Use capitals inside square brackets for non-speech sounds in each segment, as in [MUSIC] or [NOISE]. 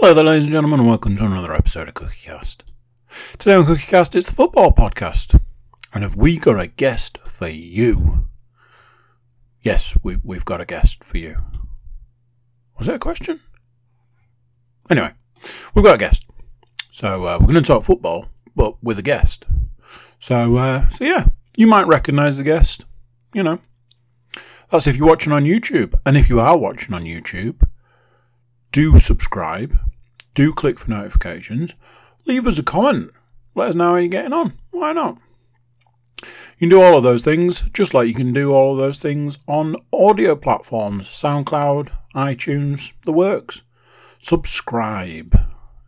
Hello there, ladies and gentlemen, and welcome to another episode of CookieCast. Today on CookieCast, it's the football podcast, and have we got a guest for you? Yes, we, we've got a guest for you. Was that a question? Anyway, we've got a guest. So uh, we're going to talk football, but with a guest. So, uh, so yeah, you might recognise the guest. You know, that's if you're watching on YouTube, and if you are watching on YouTube, do subscribe, do click for notifications, leave us a comment, let us know how you're getting on. Why not? You can do all of those things, just like you can do all of those things on audio platforms, SoundCloud, iTunes, the works. Subscribe.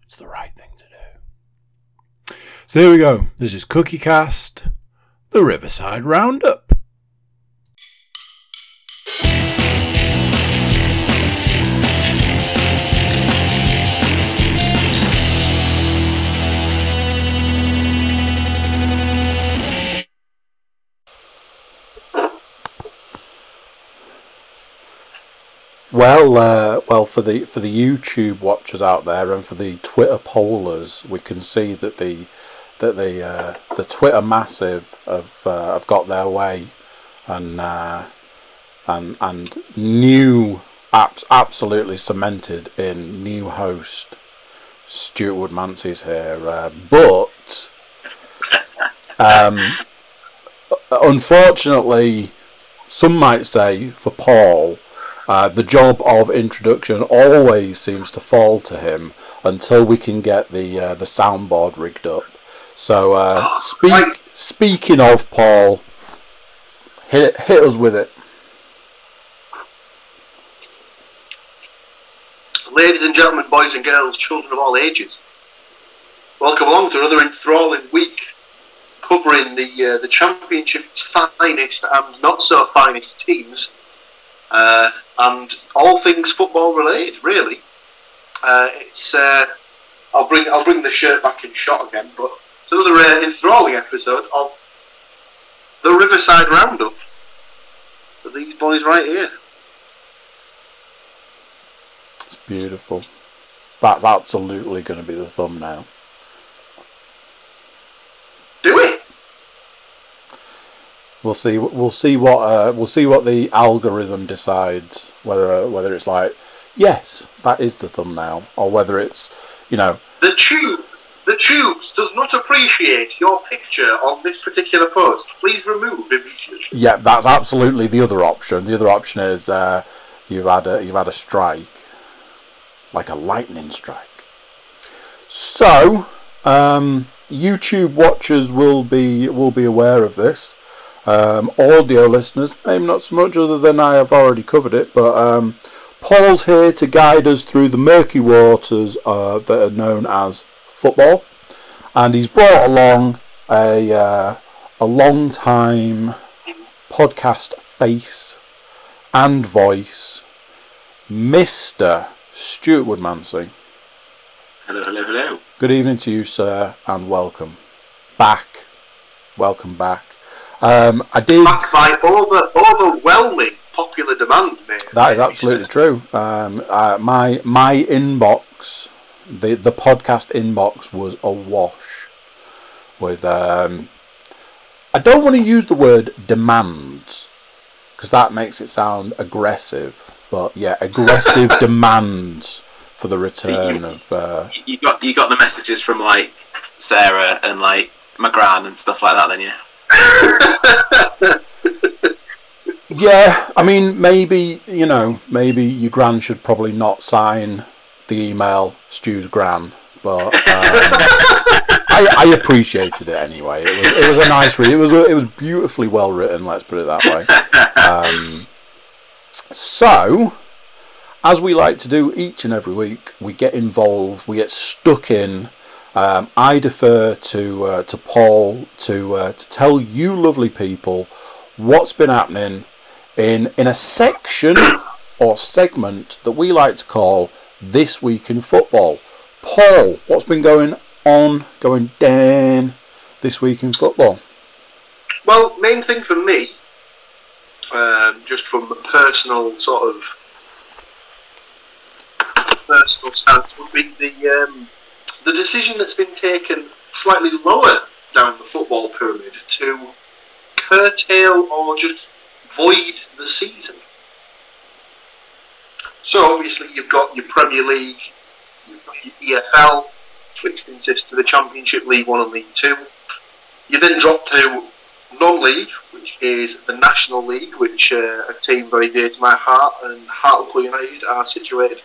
It's the right thing to do. So here we go. This is Cookie Cast, the Riverside Roundup. Well, uh, well, for the for the YouTube watchers out there and for the Twitter pollers, we can see that the that the uh, the Twitter massive have uh, have got their way, and uh, and and new apps absolutely cemented in new host Stuart Woodmansey's here, uh, but um, unfortunately, some might say for Paul. Uh, the job of introduction always seems to fall to him until we can get the uh, the soundboard rigged up. So, uh, [GASPS] speak, speaking of Paul, hit hit us with it. Ladies and gentlemen, boys and girls, children of all ages, welcome along to another enthralling week covering the uh, the championship's finest and not so finest teams. Uh, and all things football related, really. Uh, it's uh, I'll bring I'll bring the shirt back in shot again, but it's another uh, enthralling episode of the Riverside Roundup for these boys right here. It's beautiful. That's absolutely going to be the thumbnail. Do it. We'll see. We'll see what. Uh, we'll see what the algorithm decides. Whether whether it's like, yes, that is the thumbnail, or whether it's, you know, The tubes, the tubes does not appreciate your picture on this particular post. Please remove immediately. yeah, that's absolutely the other option. The other option is uh, you've had a you've had a strike, like a lightning strike. So, um, YouTube watchers will be will be aware of this. Um, audio listeners, maybe not so much, other than I have already covered it. But um, Paul's here to guide us through the murky waters uh, that are known as football, and he's brought along a uh, a long time podcast face and voice, Mister Stuart Woodmansey. Hello, hello, hello. Good evening to you, sir, and welcome back. Welcome back. Um, I did. Backed by over, overwhelming popular demand, mate. That is absolutely true. Um, uh, my my inbox, the the podcast inbox was awash with. Um, I don't want to use the word demands because that makes it sound aggressive. But yeah, aggressive [LAUGHS] demands for the return you- of. Uh, You got you got the messages from like Sarah and like McGran and stuff like that. Then yeah. [LAUGHS] Yeah, I mean, maybe you know, maybe your gran should probably not sign the email Stu's gran, but um, [LAUGHS] I, I appreciated it anyway. It was, it was a nice read. It was it was beautifully well written. Let's put it that way. Um, so, as we like to do each and every week, we get involved. We get stuck in. Um, I defer to uh, to Paul to uh, to tell you lovely people what's been happening in in a section or segment that we like to call this week in football. Paul, what's been going on, going down this week in football? Well, main thing for me, um, just from personal sort of personal stance would be the um, the decision that's been taken slightly lower down the football pyramid to curtail or just void the season. So obviously you've got your Premier League, you've got your EFL, which consists of the Championship, League One and League Two. You then drop to non-league, which is the National League, which uh, a team very dear to my heart and Hartlepool United are situated.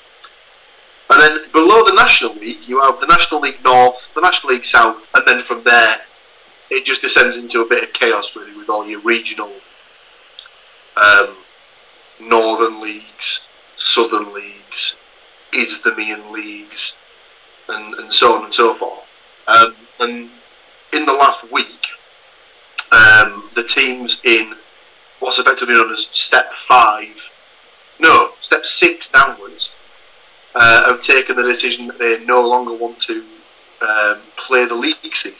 And then below the National League, you have the National League North, the National League South, and then from there, it just descends into a bit of chaos, really, with all your regional um, Northern leagues, Southern leagues, Isthmian leagues, and, and so on and so forth. Um, and in the last week, um, the teams in what's effectively known as Step 5, no, Step 6 downwards, uh, have taken the decision that they no longer want to um, play the league season.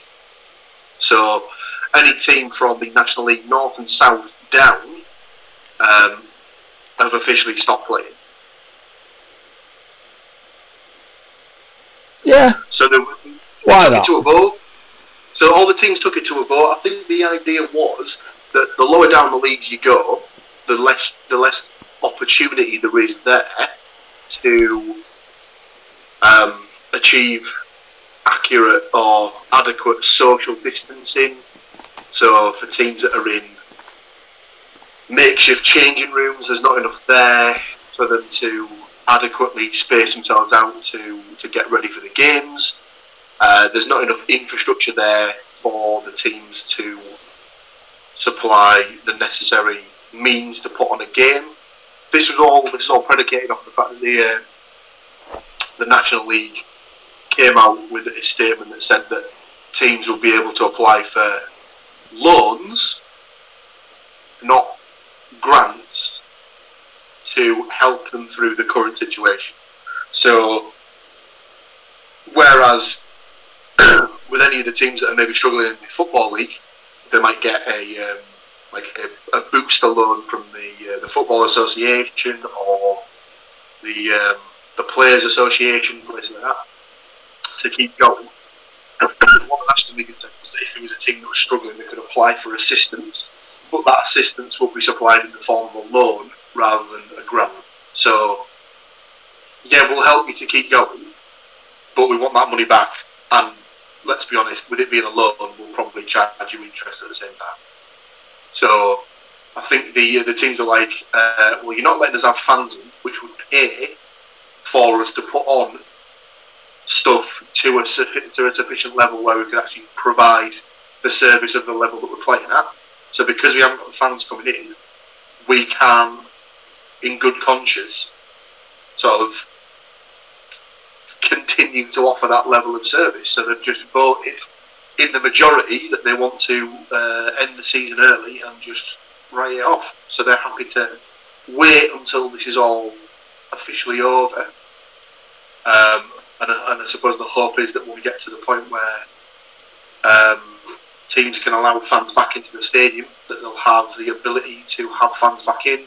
So any team from the National League North and South down um, have officially stopped playing. Yeah. So they, Why took not? it to a vote. So all the teams took it to a vote. I think the idea was that the lower down the leagues you go, the less the less opportunity there is there to um, achieve accurate or adequate social distancing. So for teams that are in makeshift changing rooms, there's not enough there for them to adequately space themselves out to, to get ready for the games. Uh, there's not enough infrastructure there for the teams to supply the necessary means to put on a game. This was all this is all predicated off the fact that the uh, the National League came out with a statement that said that teams will be able to apply for loans, not grants, to help them through the current situation. So, whereas [CLEARS THROAT] with any of the teams that are maybe struggling in the football league, they might get a um, like a, a booster loan from the uh, the football association or the um, the players association, places like that, to keep going. the National League had said was that if it was a team that was struggling, they could apply for assistance, but that assistance will be supplied in the form of a loan rather than a grant. So, yeah, we'll help you to keep going, but we want that money back. And let's be honest, with it being a loan, we'll probably charge you interest at the same time. So, I think the the teams are like, uh, well, you're not letting us have fans in, which would pay for us to put on stuff to a, to a sufficient level where we can actually provide the service of the level that we're playing at. So because we haven't got the fans coming in, we can, in good conscience, sort of continue to offer that level of service. So they've just voted in the majority that they want to uh, end the season early and just write it off. So they're happy to wait until this is all officially over. Um, and, I- and I suppose the hope is that when we get to the point where um, teams can allow fans back into the stadium, that they'll have the ability to have fans back in,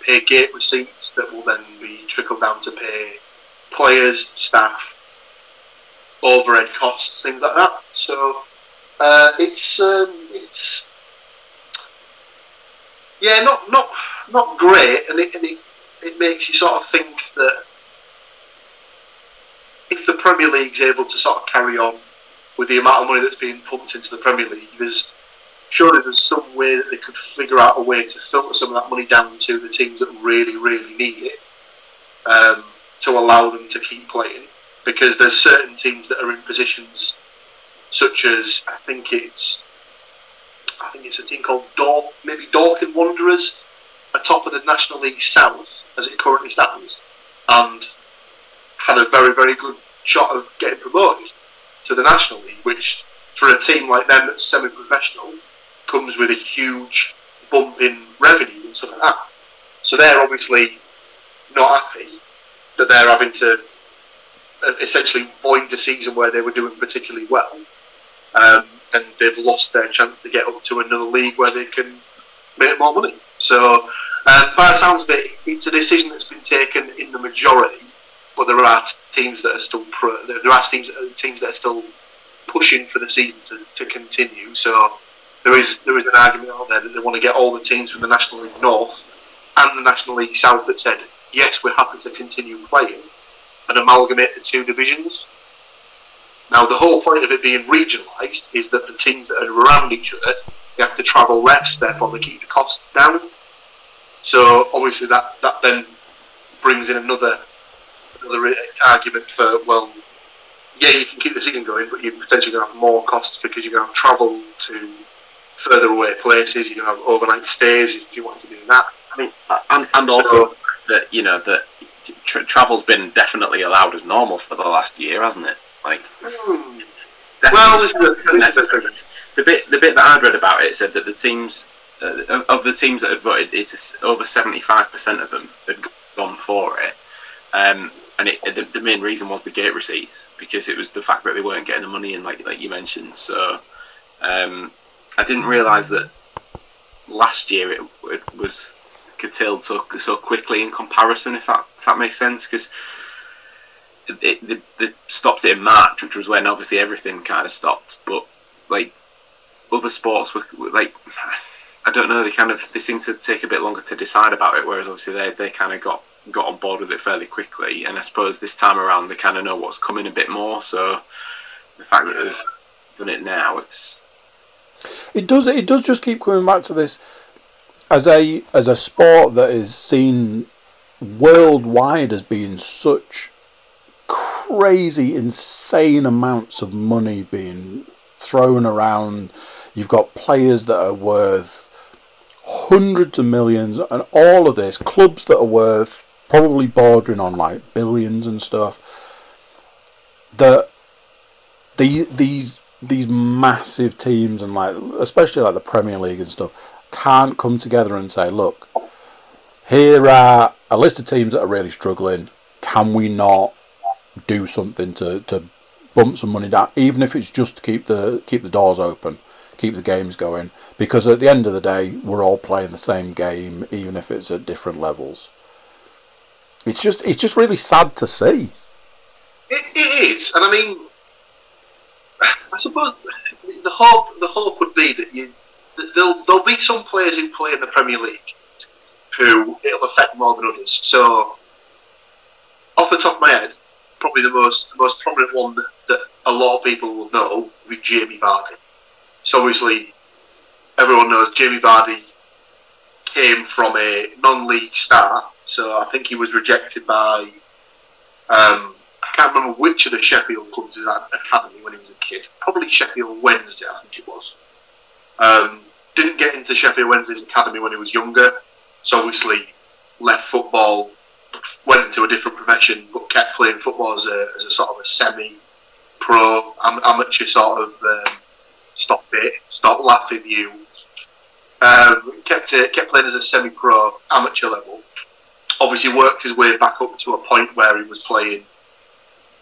pay gate receipts that will then be trickled down to pay players, staff, overhead costs, things like that. So uh, it's um, it's yeah, not not not great, and it, and it it makes you sort of think that if the Premier League's able to sort of carry on with the amount of money that's being pumped into the Premier League, there's surely there's some way that they could figure out a way to filter some of that money down to the teams that really, really need it um, to allow them to keep playing. Because there's certain teams that are in positions such as I think it's I think it's a team called Dor maybe Dorking Wanderers atop of the National League South as it currently stands and had a very, very good shot of getting promoted to the National League, which for a team like them that's semi professional comes with a huge bump in revenue and stuff like that. So they're obviously not happy that they're having to uh, essentially void a season where they were doing particularly well. Um, and they've lost their chance to get up to another league where they can make more money. So, um, by the sounds of it, it's a decision that's been taken in the majority, but there are teams that are still pro, there are teams uh, teams that are still pushing for the season to, to continue. So there is there is an argument out there that they want to get all the teams from the National League North and the National League South that said yes, we're happy to continue playing and amalgamate the two divisions. Now, the whole point of it being regionalised is that the teams that are around each other they have to travel less, therefore they keep the costs down. So obviously that, that then brings in another another argument for well, yeah, you can keep the season going, but you're potentially going to have more costs because you're going to have travel to further away places. You're going to have overnight stays if you want to do that. I mean, and, and also that you know that tra- travel's been definitely allowed as normal for the last year, hasn't it? Like, definitely Well, this is, a, this is necessary. the bit the bit that I'd read about it said that the teams uh, of- of the teams that had voted, it's over seventy five percent of them had gone for it, um, and it, the, the main reason was the gate receipts because it was the fact that they weren't getting the money in, like like you mentioned. So um, I didn't realise that last year it, it was curtailed so so quickly in comparison. If that if that makes sense, because it, they stopped it in March, which was when obviously everything kind of stopped. But like other sports were, were like [SIGHS] I don't know, they kind of they seem to take a bit longer to decide about it. Whereas obviously they they kind of got got on board with it fairly quickly. And I suppose this time around they kind of know what's coming a bit more. So the fact that they've done it now, it's It does. It does just keep coming back to this as a as a sport that is seen worldwide as being such crazy, insane amounts of money being thrown around. You've got players that are worth hundreds of millions, and all of this clubs that are worth probably bordering on like billions and stuff. That the these these massive teams and like especially like the Premier League and stuff can't come together and say, look, here are a list of teams that are really struggling. Can we not do something to, to bump some money down, even if it's just to keep the keep the doors open, keep the games going? Because at the end of the day, we're all playing the same game, even if it's at different levels. It's just it's just really sad to see. It, it is, and I mean, I suppose the hope the hope would be that you that there'll there'll be some players who play in the Premier League who it'll affect more than others. So, off the top of my head, probably the most the most prominent one that, that a lot of people will know would be Jamie Vardy. So obviously, everyone knows Jamie Vardy came from a non-league start. So I think he was rejected by um, I can't remember which of the Sheffield clubs is at academy when he was a kid. Probably Sheffield Wednesday, I think it was. Um, didn't get into Sheffield Wednesday's academy when he was younger, so obviously left football, went into a different profession, but kept playing football as a, as a sort of a semi-pro am- amateur sort of. Um, stop it! Stop laughing, you. Um, kept uh, kept playing as a semi-pro amateur level. Obviously, worked his way back up to a point where he was playing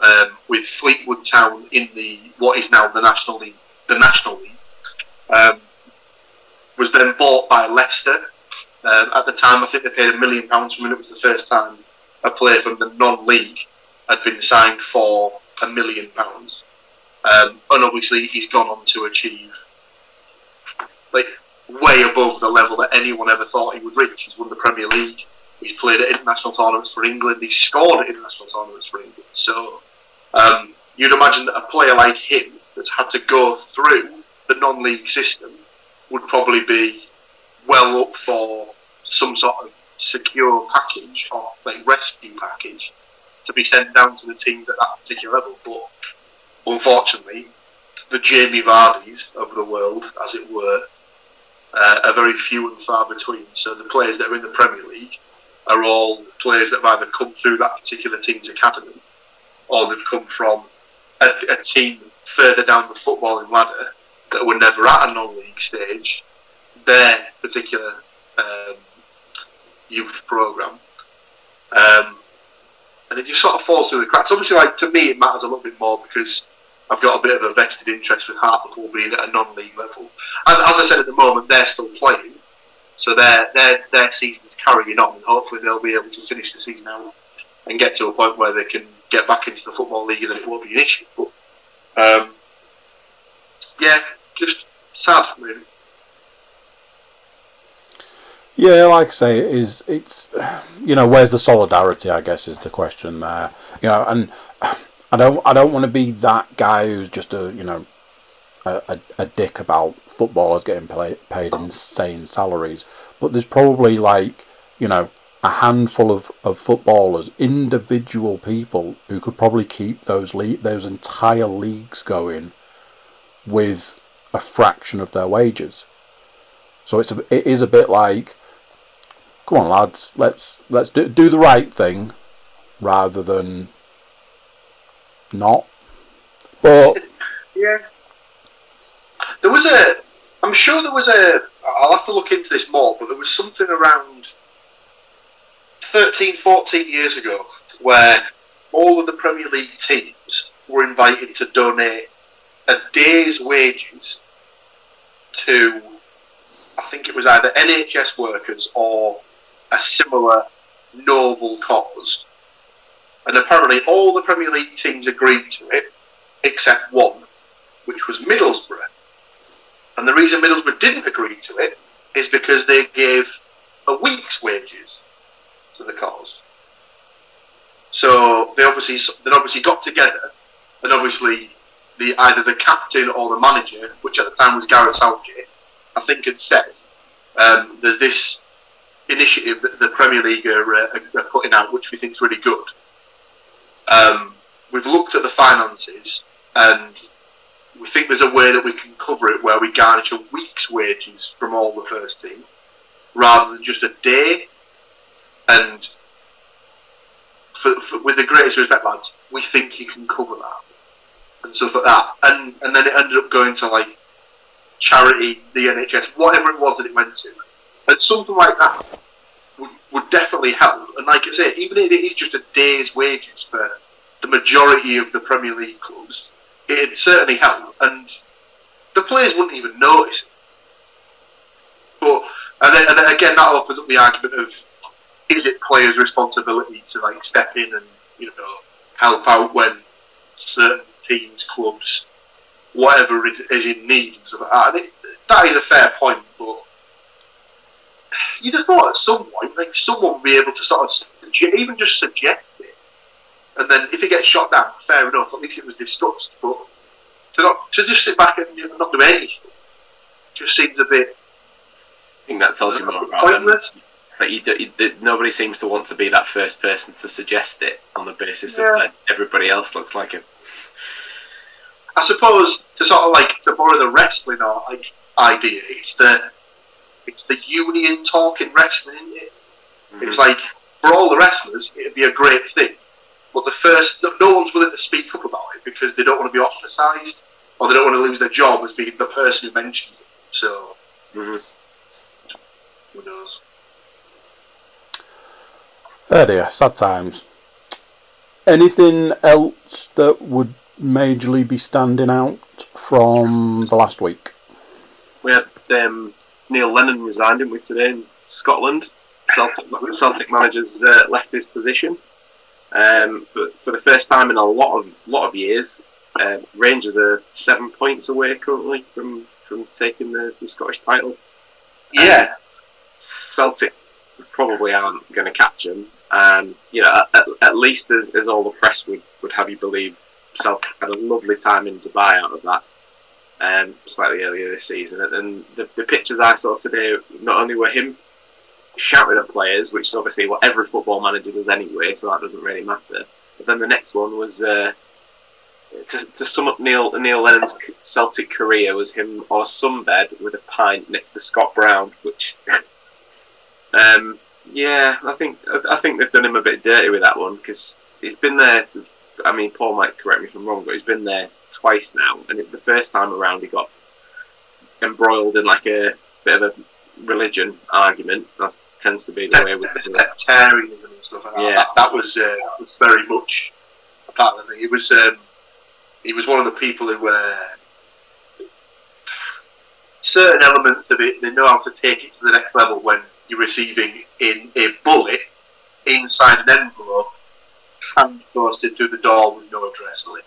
um, with Fleetwood Town in the what is now the National League. The National League um, was then bought by Leicester. Um, at the time, I think they paid a million pounds for him. It was the first time a player from the non-league had been signed for a million pounds. Um, and obviously, he's gone on to achieve like way above the level that anyone ever thought he would reach. He's won the Premier League. He's played at international tournaments for England. He's scored at international tournaments for England. So um, you'd imagine that a player like him that's had to go through the non-league system would probably be well up for some sort of secure package or like rescue package to be sent down to the teams at that particular level. But unfortunately, the Jamie Vardys of the world, as it were, uh, are very few and far between. So the players that are in the Premier League are all players that have either come through that particular team's academy or they've come from a, a team further down the footballing ladder that were never at a non-league stage. Their particular um, youth program, um, and it just sort of falls through the cracks. Obviously, like to me, it matters a little bit more because I've got a bit of a vested interest with Hartlepool being at a non-league level. And as I said at the moment, they're still playing, so their their their season's carrying on, and hopefully they'll be able to finish the season out and get to a point where they can get back into the football league, and it won't be an issue. But um, yeah, just sad, really. Yeah, like I say, it is it's you know where's the solidarity? I guess is the question there. You know, and I don't I don't want to be that guy who's just a you know a, a, a dick about footballers getting pay, paid insane salaries, but there's probably like you know a handful of, of footballers, individual people who could probably keep those le- those entire leagues going with a fraction of their wages. So it's a, it is a bit like come on, lads, let's let's do do the right thing rather than not. But yeah, there was a. I'm sure there was a. I'll have to look into this more, but there was something around 13, 14 years ago where all of the Premier League teams were invited to donate a day's wages to, I think it was either NHS workers or a similar noble cause. And apparently, all the Premier League teams agreed to it, except one, which was Middlesbrough. And the reason Middlesbrough didn't agree to it is because they gave a week's wages to the cause. So they obviously they obviously got together, and obviously the either the captain or the manager, which at the time was Gareth Southgate, I think had said, um, "There's this initiative that the Premier League are, uh, are putting out, which we think is really good. Um, we've looked at the finances, and we think there's a way that we can cover it where we garnish a week's wages from all the first team, rather than just a day. And for, for, with the greatest respect, lads, we think you can cover that and stuff like that. And and then it ended up going to like charity, the NHS, whatever it was that it went to and something like that would, would definitely help. And like I say, even if it is just a day's wages for the majority of the Premier League clubs, it'd certainly help. And the players wouldn't even notice. But and then, and then again, that opens up the argument of is it players' responsibility to like step in and you know help out when certain teams, clubs, whatever is in need and stuff like that. And it, that is a fair point, but you'd have thought at some point, like someone would be able to sort of even just suggest and then if it gets shot down, fair enough. At least it was discussed. But to not to just sit back and not do anything just seems a bit. I think that tells you more about them. It's like you, you, nobody seems to want to be that first person to suggest it on the basis yeah. of that everybody else looks like it. I suppose to sort of like to borrow the wrestling or like idea, it's that it's the union talk in wrestling, isn't it? Mm-hmm. It's like for all the wrestlers, it'd be a great thing, but the first no one's willing to speak up about it because they don't want to be ostracised or they don't want to lose their job as being the person who mentions it. So, mm-hmm. who knows? Oh dear, sad times. Anything else that would majorly be standing out from the last week? We had um, Neil Lennon resigned, didn't we, today in Scotland? Celtic, Celtic manager's uh, left his position. Um, but for the first time in a lot of lot of years, uh, Rangers are seven points away currently from from taking the, the Scottish title. Yeah, um, Celtic probably aren't going to catch them. And you know, at, at, least as, as all the press would, would have you believe, Celtic had a lovely time in Dubai out of that um, slightly earlier this season. And the, the pictures I saw today, not only were him shouting at players, which is obviously what every football manager does anyway, so that doesn't really matter. But then the next one was uh, to, to sum up Neil Neil Lennon's Celtic career was him on a sunbed with a pint next to Scott Brown, which. [LAUGHS] um, yeah, I think I think they've done him a bit dirty with that one because he's been there. I mean, Paul might correct me if I'm wrong, but he's been there twice now, and it, the first time around he got embroiled in like a bit of a religion argument. That tends to be the way with the sectarianism and stuff like that. Yeah. That, that was uh, was very much a part of the thing. He was um, he was one of the people who were uh, certain elements of it. They know how to take it to the next level when you're receiving in a bullet inside an envelope hand posted through the door with no address on it.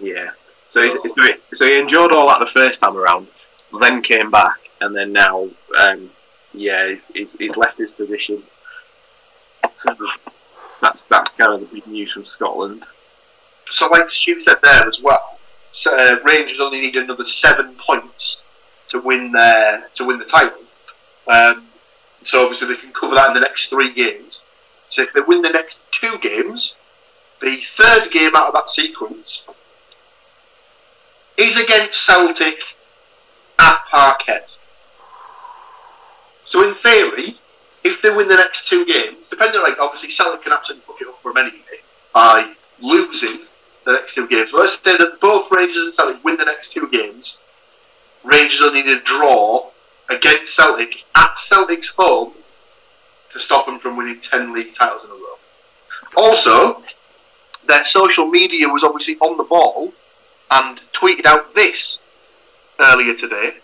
Yeah. So, he's, so, he, so he endured all that the first time around, then came back, and then now, um, yeah, he's, he's, he's left his position. So that's that's kind of the big news from Scotland. So, like Stu said there as well, so, uh, Rangers only need another seven points to win their to win the title. Um, so obviously they can cover that in the next three games. So if they win the next two games, the third game out of that sequence is against Celtic at Parkhead. So in theory, if they win the next two games, depending on like obviously Celtic can absolutely fuck it up for them anyway by losing the next two games. But let's say that both Rangers and Celtic win the next two games. Rangers only need a draw against Celtic at Celtic's home to stop them from winning 10 league titles in a row. Also, their social media was obviously on the ball and tweeted out this earlier today.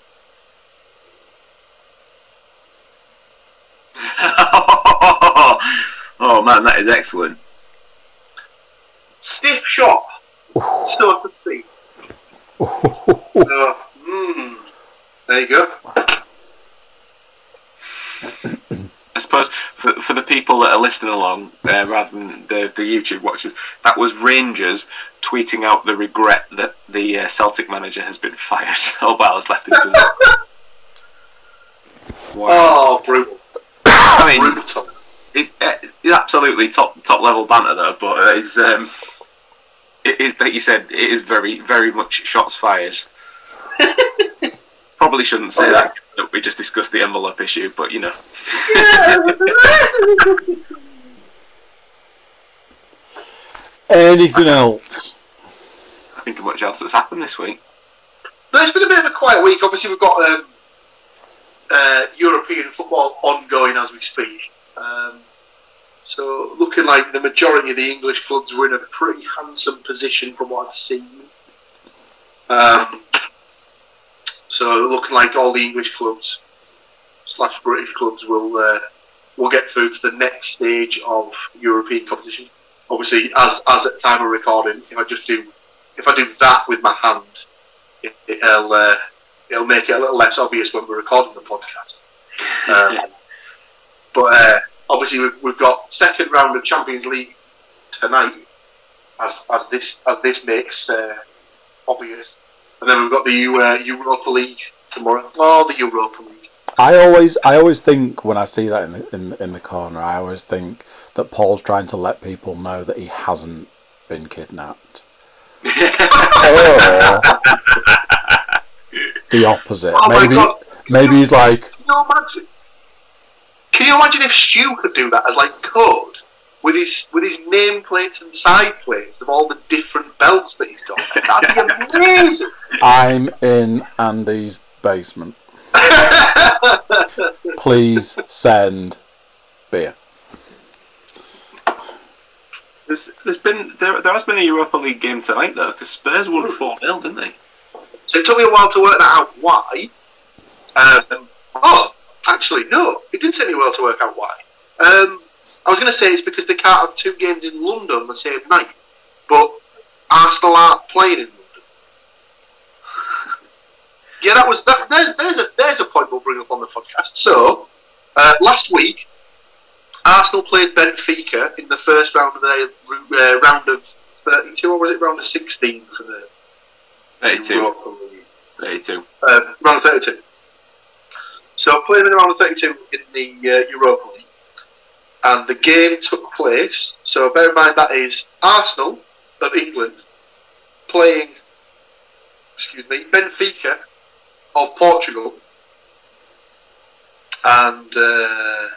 Oh man, that is excellent. Stiff shot, so to speak. Uh, mm, there you go. I suppose for, for the people that are listening along, uh, rather than the, the YouTube watchers, that was Rangers tweeting out the regret that the uh, Celtic manager has been [LAUGHS] fired or well has left his position. [LAUGHS] Wow. Oh, brutal. I mean, Brutal. It's, uh, it's absolutely top top level banter though, but uh, it's um, it is like you said, it is very very much shots fired. [LAUGHS] Probably shouldn't say that. that We just discussed the envelope issue, but you know. [LAUGHS] Anything else? I think of much else that's happened this week. No, it's been a bit of a quiet week. Obviously, we've got um, uh, European football ongoing as we speak. Um, so, looking like the majority of the English clubs were in a pretty handsome position from what I've seen. Um, so, looking like all the English clubs slash British clubs will uh, will get through to the next stage of European competition. Obviously, as as at time of recording, if I just do if I do that with my hand, it, it'll uh, it'll make it a little less obvious when we're recording the podcast. Um, but uh, obviously, we've, we've got second round of Champions League tonight, as, as this as this makes uh, obvious, and then we've got the uh, Europa League tomorrow. Oh, the Europa League. I always, I always think when I see that in the, in, in the corner, I always think that Paul's trying to let people know that he hasn't been kidnapped. [LAUGHS] or the opposite. Oh maybe, maybe he's like, Can you imagine? Can you imagine if Stu could do that as like code with his with his nameplates and side plates of all the different belts that he's got? That'd be amazing. [LAUGHS] I'm in Andy's basement. [LAUGHS] Please send beer. There's, there's been there, there has been a Europa League game tonight though, because Spurs won four 0 didn't they? So it took me a while to work that out. Why? Um, oh, actually, no, it didn't take me a while to work out why. Um, I was going to say it's because they can't have two games in London the same night, but Arsenal aren't playing in London. [LAUGHS] yeah, that was that. There's there's a there's a point we'll bring up on the podcast. So uh, last week, Arsenal played Benfica in the first round of their uh, round of 32, or was it round of 16 for the 32. 32. uh, round of 32. So I playing in the round of 32 in the uh, Europa League, and the game took place. So bear in mind that is Arsenal of England playing, excuse me, Benfica of Portugal, and uh,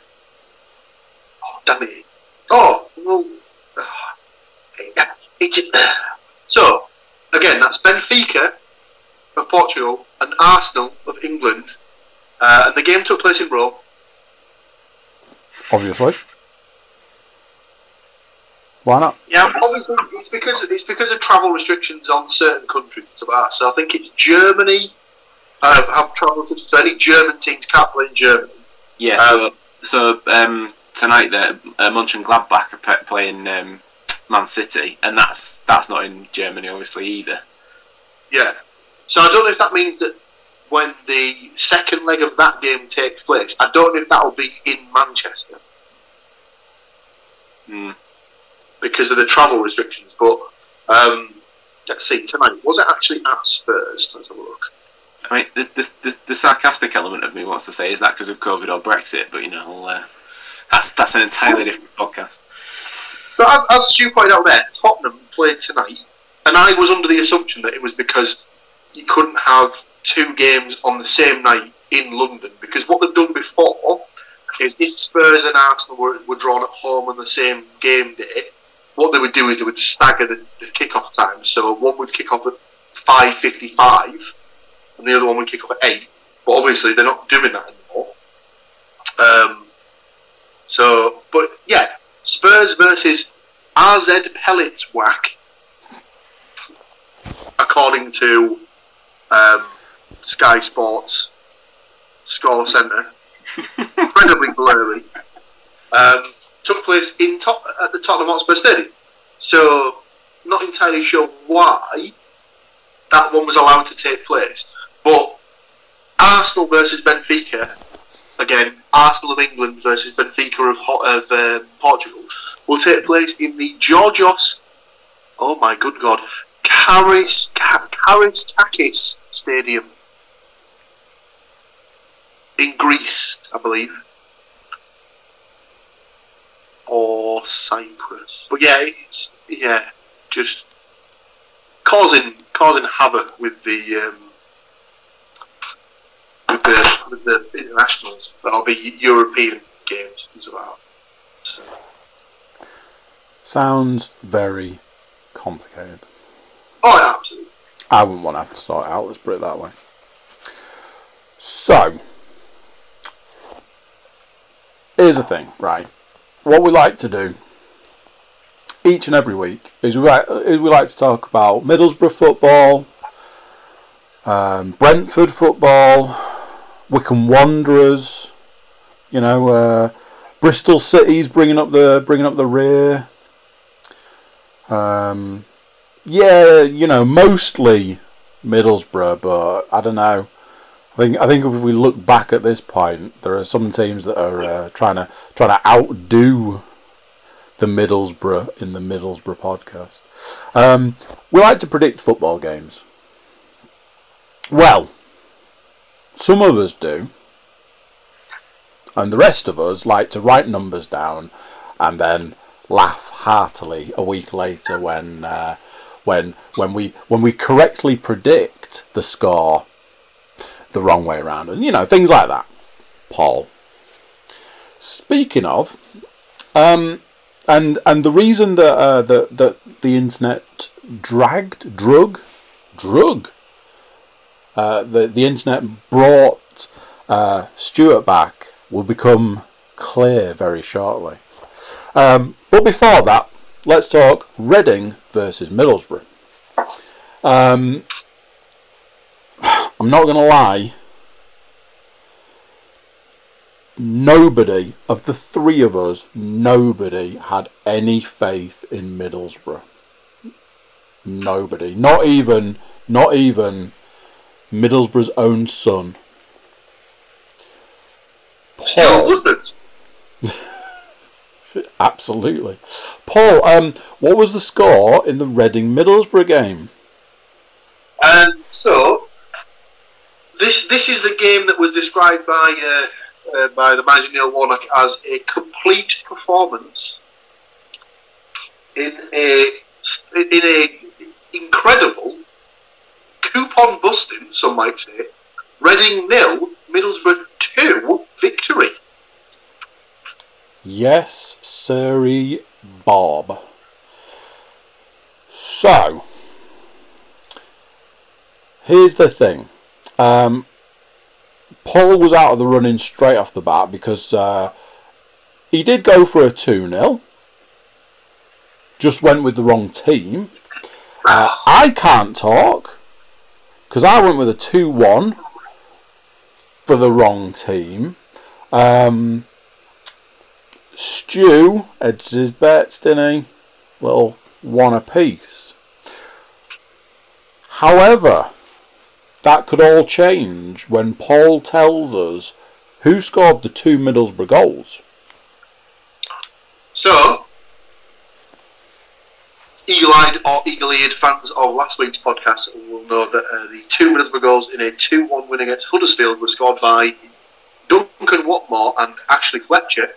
oh damn it, oh well, [SIGHS] it, [SIGHS] so again that's Benfica of Portugal and Arsenal of England. Uh, and the game took place in Rome. Obviously. Why not? Yeah, obviously it's because it's because of travel restrictions on certain countries. So I so I think it's Germany uh, have travel restrictions. So any German teams can't play in Germany. Yeah, Um, so so um, tonight that uh, Mönchengladbach are playing um, Man City, and that's that's not in Germany, obviously either. Yeah. So I don't know if that means that when the second leg of that game takes place, I don't know if that'll be in Manchester Hmm. because of the travel restrictions. But um, let's see, tonight was it actually at Spurs? Let's have a look. I mean, the, the, the, the sarcastic element of me wants to say is that because of COVID or Brexit, but you know, uh, that's that's an entirely different podcast. So as, as Stu pointed out there, Tottenham played tonight, and I was under the assumption that it was because you couldn't have two games on the same night in London because what they've done before is if Spurs and Arsenal were, were drawn at home on the same game day, what they would do is they would stagger the, the kick-off time. So one would kick off at five fifty-five, and the other one would kick off at eight. But obviously they're not doing that anymore. Um, so, but yeah, Spurs versus RZ Pellets Whack, according to um, Sky Sports Score Centre. Incredibly blurry. Um, took place in top, at the Tottenham Hotspur Stadium. So, not entirely sure why that one was allowed to take place. But Arsenal versus Benfica, again, Arsenal of England versus Benfica of, of um, Portugal, will take place in the Georgios, oh my good god, Karis, Ka- Karistakis Stadium in Greece, I believe. Or Cyprus. But yeah, it's, yeah, just causing causing havoc with the um, with the with the internationals. That'll be European games as well. So, Sounds very complicated. oh, yeah, absolutely. I wouldn't want to have to sort it out, let's put it that way. So, here's the thing, right? What we like to do each and every week is we like, we like to talk about Middlesbrough football, um, Brentford football, Wycombe Wanderers, you know, uh, Bristol City's bringing up the bringing up the rear. Um, yeah, you know, mostly Middlesbrough, but I don't know. I think I think if we look back at this point, there are some teams that are uh, trying to trying to outdo the Middlesbrough in the Middlesbrough podcast. Um, we like to predict football games. Well, some of us do, and the rest of us like to write numbers down and then laugh heartily a week later when uh, when when we when we correctly predict the score the wrong way around and you know things like that. Paul. Speaking of, um, and and the reason that uh, that that the internet dragged drug drug uh, the the internet brought uh, Stuart back will become clear very shortly. Um, but before that, let's talk Reading versus Middlesbrough. Um, I'm not going to lie. Nobody of the three of us, nobody had any faith in Middlesbrough. Nobody, not even, not even Middlesbrough's own son. Still Woodlands. [LAUGHS] Absolutely. Paul, um, what was the score in the Reading Middlesbrough game? And so, this this is the game that was described by uh, uh, by the manager Neil Warnock as a complete performance in a in a incredible coupon busting, some might say, Reading nil, Middlesbrough two victory. Yes, Sirree Bob. So, here's the thing. Um, Paul was out of the running straight off the bat because uh, he did go for a 2 0. Just went with the wrong team. Uh, I can't talk because I went with a 2 1 for the wrong team. Um, Stu edged his bets, didn't he? Little one apiece. However, that could all change when Paul tells us who scored the two Middlesbrough goals. So, eagle-eyed or eagle-eared fans of last week's podcast will know that uh, the two Middlesbrough goals in a 2-1 win against Huddersfield were scored by Duncan Watmore and Ashley Fletcher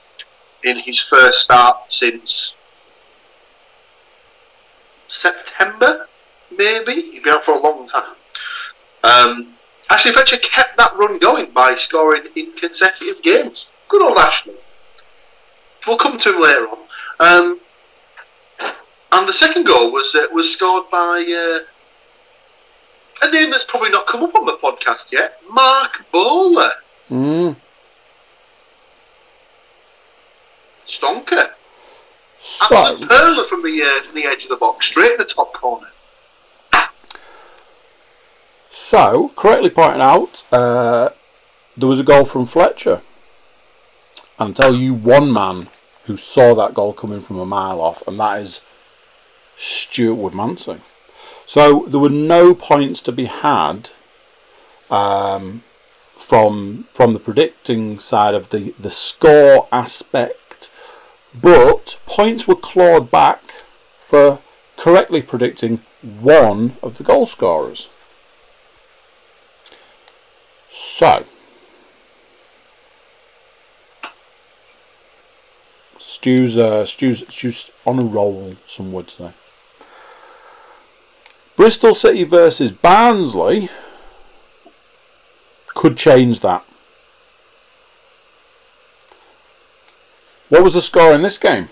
in his first start since September, maybe. He'd been out for a long time. Um, Ashley Fletcher kept that run going by scoring in consecutive games. Good old Ashley. We'll come to him later on. Um, and the second goal was uh, was scored by uh, a name that's probably not come up on the podcast yet, Marc Bola. Mm. Stonker. So, Absolute perler from the uh, from the edge of the box, straight in the top corner. So correctly pointing out, uh, there was a goal from Fletcher. And I'll tell you one man who saw that goal coming from a mile off, and that is Stuart Woodmansey. So there were no points to be had um, from from the predicting side of the, the score aspect, but points were clawed back for correctly predicting one of the goal scorers. So, Stu's, uh, Stu's, Stu's on a roll, some would say. Bristol City versus Barnsley could change that. What was the score in this game?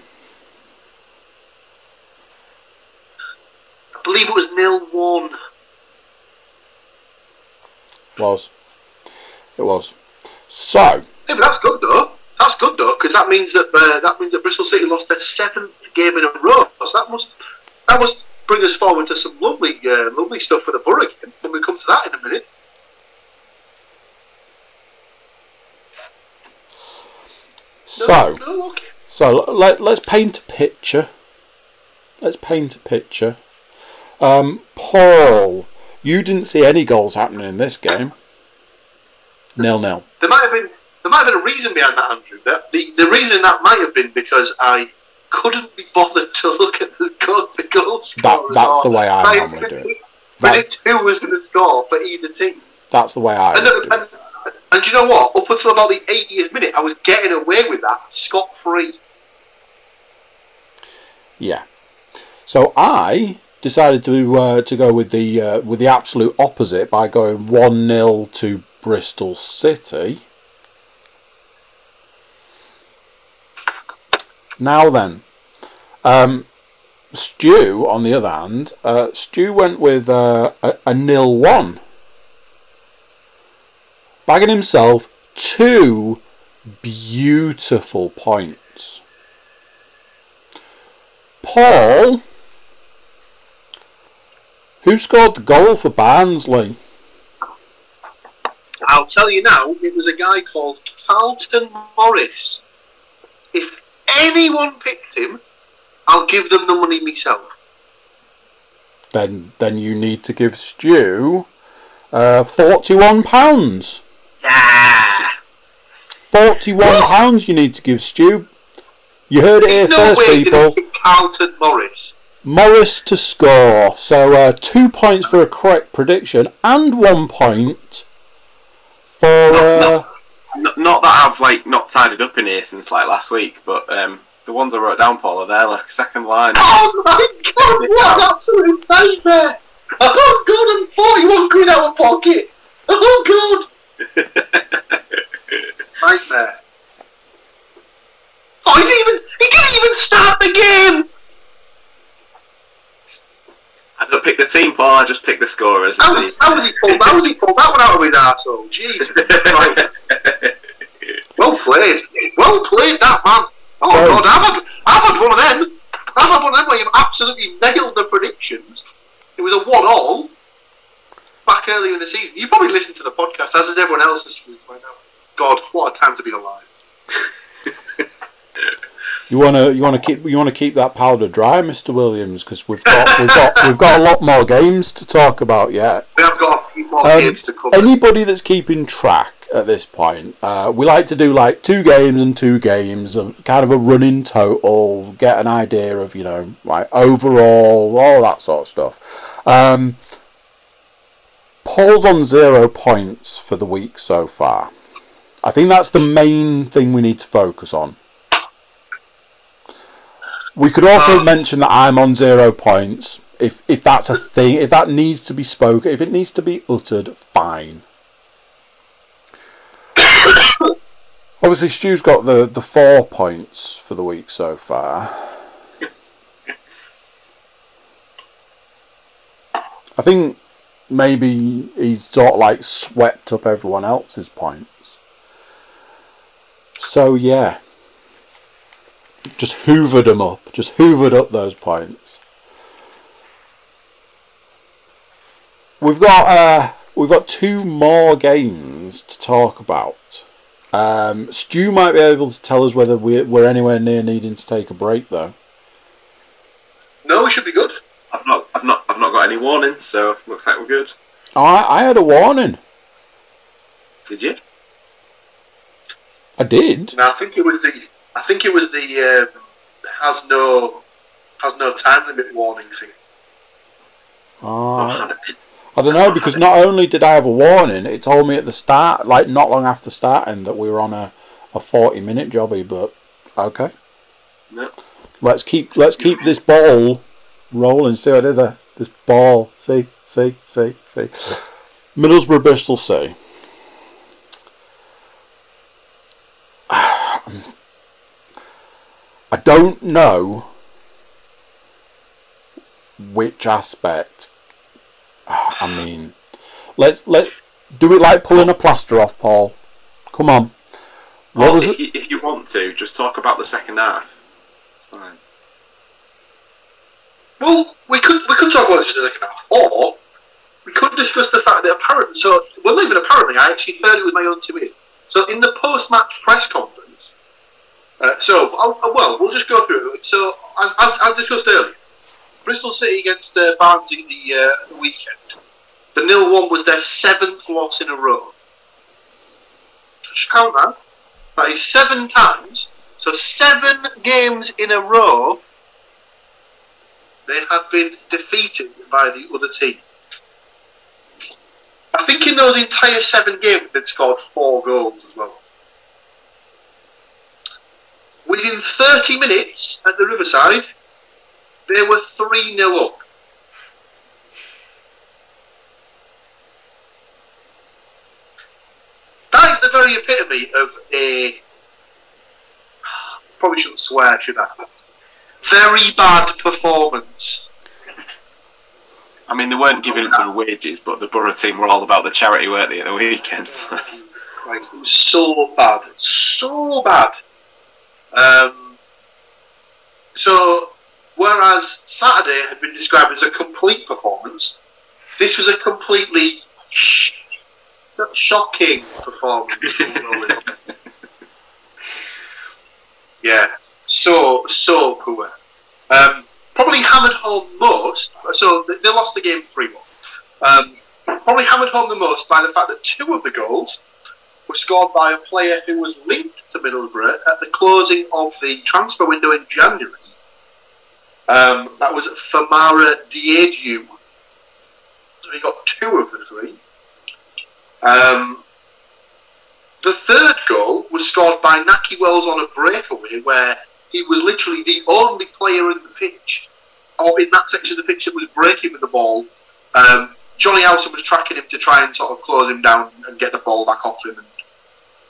I believe it was nil one. Was it was so Yeah, but that's good though. That's good though, because that means that uh, that means that Bristol City lost their seventh game in a row. So that must that must bring us forward to some lovely uh, lovely stuff for the Borough game when we come to that in a minute. so no, okay. so let, let's paint a picture. Let's paint a picture. Um, Paul, you didn't see any goals happening in this game. Nil nil. There might have been there might have been a reason behind that, Andrew. That the, the reason that might have been because I couldn't be bothered to look at the goal the goal That that's the way I try normally do it. [LAUGHS] That's, who was going to score for either team. that's the way I And, and, and do you know what? Up until about the 80th minute, I was getting away with that scot free. Yeah. So I decided to uh, to go with the uh, with the absolute opposite by going one 0 to Bristol City. Now then, um, Stu on the other hand, uh, Stu went with uh, a, a nil one, bagging himself two beautiful points. Paul, who scored the goal for Barnsley? I'll tell you now, it was a guy called Carlton Morris. If anyone picked him, I'll give them the money myself. Then, then you need to give Stu uh, forty-one pounds. Yeah. Forty-one pounds you need to give Stu. You heard it here no first, people. Carlton Morris. Morris to score. So uh, two points for a correct prediction and one point for. Uh, Not, not that I've like not tied it up in here since like last week, but um, the ones I wrote down, Paul, are there like second line. Oh my god, what an absolute nightmare! Oh god, I'm 41 quid out of pocket! Oh god! [LAUGHS] nightmare. Oh, he didn't even, he didn't even start the game! I don't pick the team, Paul. I just pick the scorers. How, was- how was he pulled, how was he pulled that one out of his arsehole? Jesus [LAUGHS] Well played. Well played, that man. Oh So- god, I've had, I've had one of them. I've had one of them where you've absolutely nailed the predictions. It was a one-all back earlier in the season. You probably listened to the podcast, as has everyone else this week by now. God, what a time to be alive. [LAUGHS] You wanna you wanna keep you wanna keep that powder dry, Mister Williams, because we've got we've got we've got a lot more games to talk about yet. We have got a few more Um, games to cover. Anybody that's keeping track at this point, uh, we like to do like two games and two games, um, kind of a running total, get an idea of you know like overall, all that sort of stuff. Um, Paul's on zero points for the week so far. I think that's the main thing we need to focus on. We could also mention that I'm on zero points. If if that's a thing, if that needs to be spoken, if it needs to be uttered, fine. [COUGHS] Obviously, Stu's got the, the four points for the week so far. I think maybe he's sort of like swept up everyone else's points. So yeah, just hoovered them up. Just hoovered up those points. We've got uh, we've got two more games to talk about. Um, Stu might be able to tell us whether we're, we're anywhere near needing to take a break though. no, we should be good. I've not, I've not, I've not got any warnings, so looks like we're good. I I had a warning. Did you? I did. No, I think it was the. I think it was the um, has no has no time limit warning thing. Uh, I don't know because not only did I have a warning, it told me at the start, like not long after starting, that we were on a, a forty minute jobby. But okay, No. let's keep let's keep this ball rolling. See what I did there? This ball. See, see, see, see. Middlesbrough, Bristol, see. I don't know which aspect. Ah, I mean, let's let do it like pulling a plaster off, Paul. Come on. What Well, was if, it? you, if you want to, just talk about the second half. It's fine. Well, we could we could talk about it in the second half, or we could discuss the fact that apparently, so well, not even apparently, I actually heard it with my own two ears. So in the post-match press conference, uh, so I'll, uh, well, we'll just go through it. So as, as, as discussed earlier, Bristol City against uh, Barnsley the, uh, weekend. The nil one was their seventh loss in a row. Just count that. That is seven times. So seven games in a row they have been defeated by the other team. I think in those entire seven games they'd scored four goals as well. Within 30 minutes at the Riverside, they were 3 0 up. That is the very epitome of a. Probably shouldn't swear, should I? Very bad performance. I mean, they weren't giving up their wages, but the Borough team were all about the charity, weren't they, at the weekend? [LAUGHS] Christ, it was so bad, so bad. Um, so, whereas Saturday had been described as a complete performance, this was a completely sh- shocking performance. [LAUGHS] yeah, so so poor. Um, probably hammered home most. So they, they lost the game three one. Um, probably hammered home the most by the fact that two of the goals were scored by a player who was linked to Middlesbrough at the closing of the transfer window in January. Um, that was Famara Diédiou. So he got two of the three. Um, the third goal was scored by Nakhi Wells on a breakaway where he was literally the only player in the pitch, or in that section of the pitch that was breaking with the ball. Um, Jonny Howson was tracking him to try and sort of close him down and get the ball back off him, and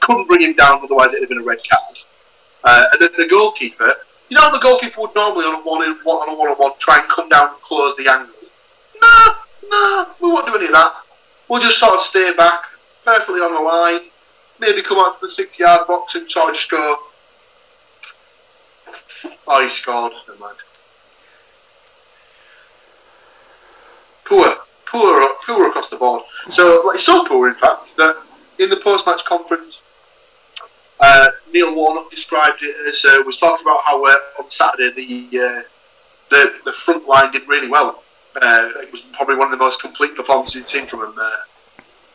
couldn't bring him down, otherwise it'd have been a red card. Uh, and then the goalkeeper, you know, the goalkeeper would normally on a one on a one on one try and come down and close the angle. Nah, nah, we won't do any of that. We'll just sort of stay back, perfectly on the line, maybe come out to the six yard box and of just go. Oh, he scored. Never mind. Poor, poor, poor across the board. So, like, so poor, in fact, that in the post-match conference, Uh, Neil Warnock described it as uh, was talking about how uh, on Saturday the, uh, the the front line did really well. Uh, it was probably one of the most complete performances he'd seen from them.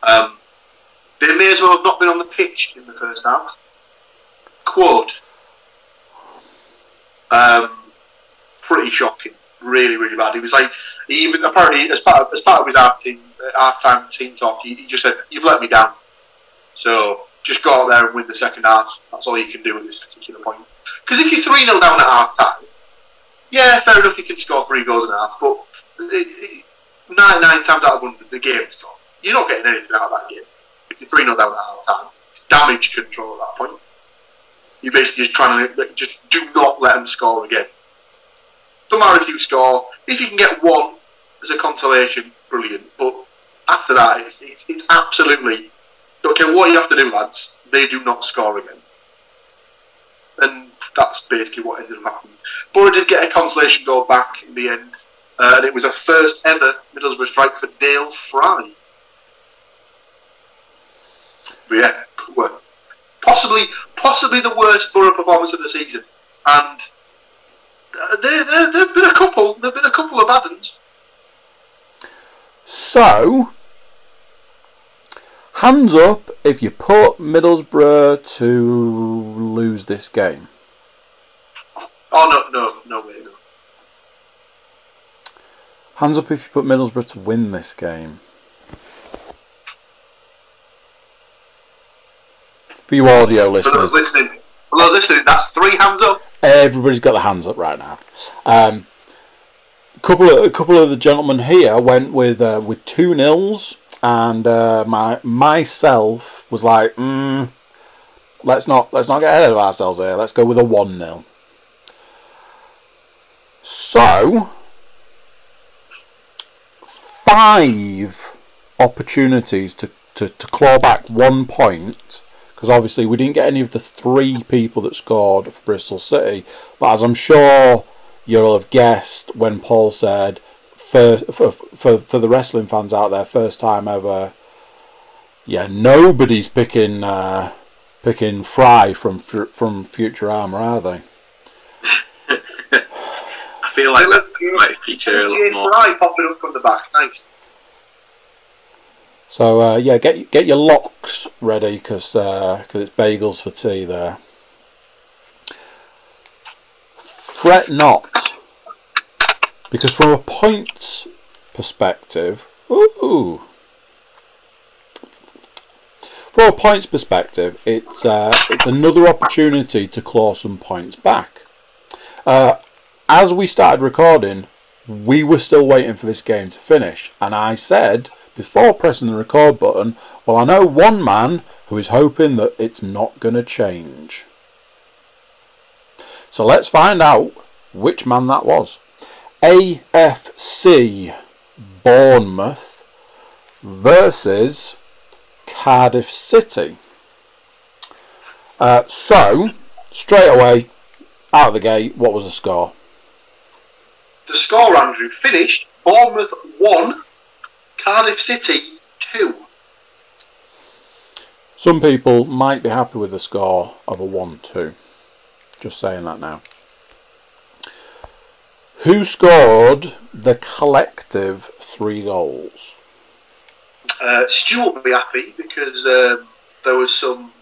Um, they may as well have not been on the pitch in the first half. Quote. Um, pretty shocking. Really, really bad. He was like, he even apparently as part of, as part of his half team half time team talk, he, he just said, "You've let me down." So just go out there and win the second half. That's all you can do at this particular point. Because if you're 3 0 down at half time, yeah, fair enough, you can score three goals and a half, but it, it, 99 times out of 100, the game's gone. You're not getting anything out of that game. If you're 3 0 down at half time, it's damage control at that point. You're basically just trying to just do not let them score again. Don't matter if you score, if you can get one as a consolation, brilliant. But after that, it's, it's, it's absolutely don't care what you have to do, lads. They do not score again, and that's basically what ended up happening. Borough did get a consolation goal back in the end, uh, and it was a first ever Middlesbrough strike for Dale Fry. But yeah, well, possibly possibly the worst Borough performance of the season, and uh, there there there've been a couple there've been a couple of bad ones. So, hands up if you put Middlesbrough to lose this game. Oh no no no way no. Hands up if you put Middlesbrough to win this game. For you audio For those listeners, listening, for those listening, that's three hands up. everybody's got their hands up right now. Um, couple of a couple of the gentlemen here went with uh, with two nils, and uh, my myself was like, mm, let's not let's not get ahead of ourselves here. Let's go with a one 0 So five opportunities to, to, to claw back one point because obviously we didn't get any of the three people that scored for Bristol City. But as I'm sure you'll have guessed when Paul said, first, for, for, for the wrestling fans out there, first time ever, yeah, nobody's picking uh, picking Fry from Fu- from Futurama, are they? [LAUGHS] I feel like that might feature a lot more. Fry popping up from the back. Nice. So uh, yeah, get get your locks ready because it's bagels for tea there. Fret not, because from a points perspective, ooh, from a points perspective, it's uh, it's another opportunity to claw some points back. Uh, as we started recording, we were still waiting for this game to finish, and I said before pressing the record button, well, I know one man who is hoping that it's not going to change. So let's find out which man that was. AFC Bournemouth versus Cardiff City. Uh, so, straight away, out of the gate, what was the score? The score, Andrew, finished Bournemouth 1, Cardiff City 2. Some people might be happy with the score of a 1 2. Just saying that now. Who scored the collective three goals? Uh, Stuart will be happy because um, there was some.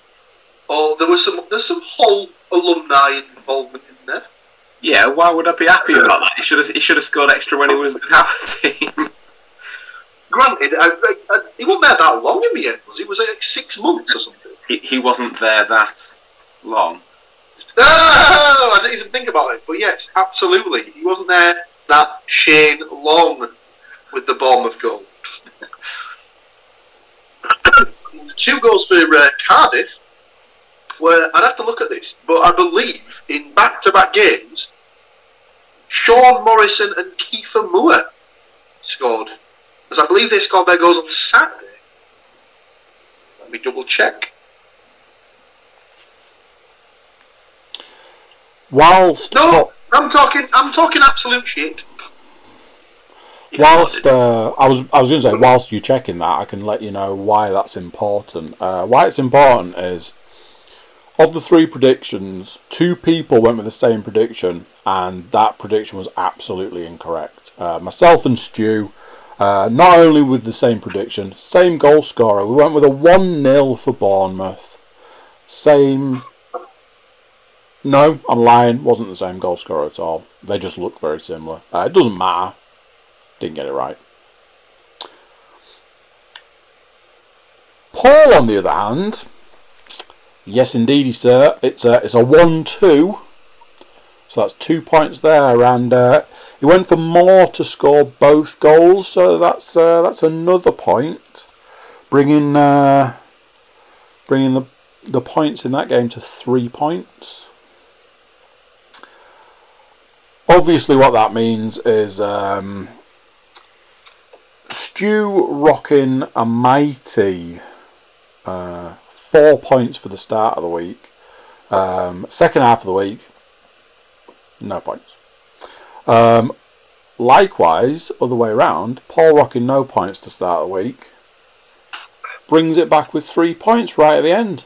Oh, there was some. There's some Hull alumni involvement in there. Yeah, why would I be happy about that? He should have he should have scored extra when he was with our [LAUGHS] team. Granted, I, I, I, he wasn't there that long in the end, was he? Was it like six months or something? he, he wasn't there that long. No, I didn't even think about it. But yes, absolutely. He wasn't there that Shane Long with the Bournemouth goal. [COUGHS] Two goals for uh, Cardiff. Where I'd have to look at this, but I believe in back-to-back games, Sean Morrison and Kiefer Moore scored. As I believe they scored their goals on Saturday. Let me double check. Whilst No, I'm talking. I'm talking absolute shit. Whilst uh, I was I was going to say whilst you're checking that, I can let you know why that's important. Uh, why it's important is of the three predictions, two people went with the same prediction, and that prediction was absolutely incorrect. Uh, myself and Stu, uh, not only with the same prediction, same goal scorer. We went with a 1 0 for Bournemouth. Same. No, I'm lying. Wasn't the same goal scorer at all. They just look very similar. Uh, it doesn't matter. Didn't get it right. Paul, on the other hand, yes, indeedy, sir. It's a it's a one-two, so that's two points there, and uh, he went for Moore to score both goals, so that's uh, that's another point, bringing uh, bringing the the points in that game to three points. Obviously, what that means is um, Stu rocking a mighty uh, four points for the start of the week. Um, second half of the week, no points. Um, likewise, other way around, Paul rocking no points to start the week brings it back with three points right at the end.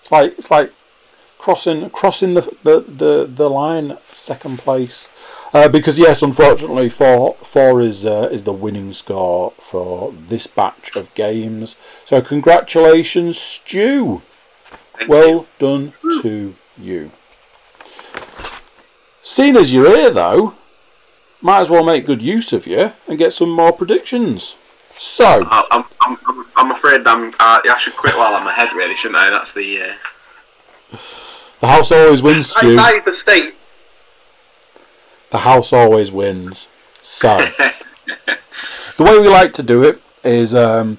It's like it's like crossing crossing the the, the, the line second place. Uh, because yes, unfortunately, four four is uh, is the winning score for this batch of games. So congratulations, Stu. Thank Well you. done to you. Seeing as you're here, though, might as well make good use of you and get some more predictions. So, I'm, I'm, I'm, I'm afraid I'm, uh, I should quit while I'm ahead, really, shouldn't I? That's the. Uh, the house always wins, Stu. is the state. The house always wins. So, the way we like to do it is um,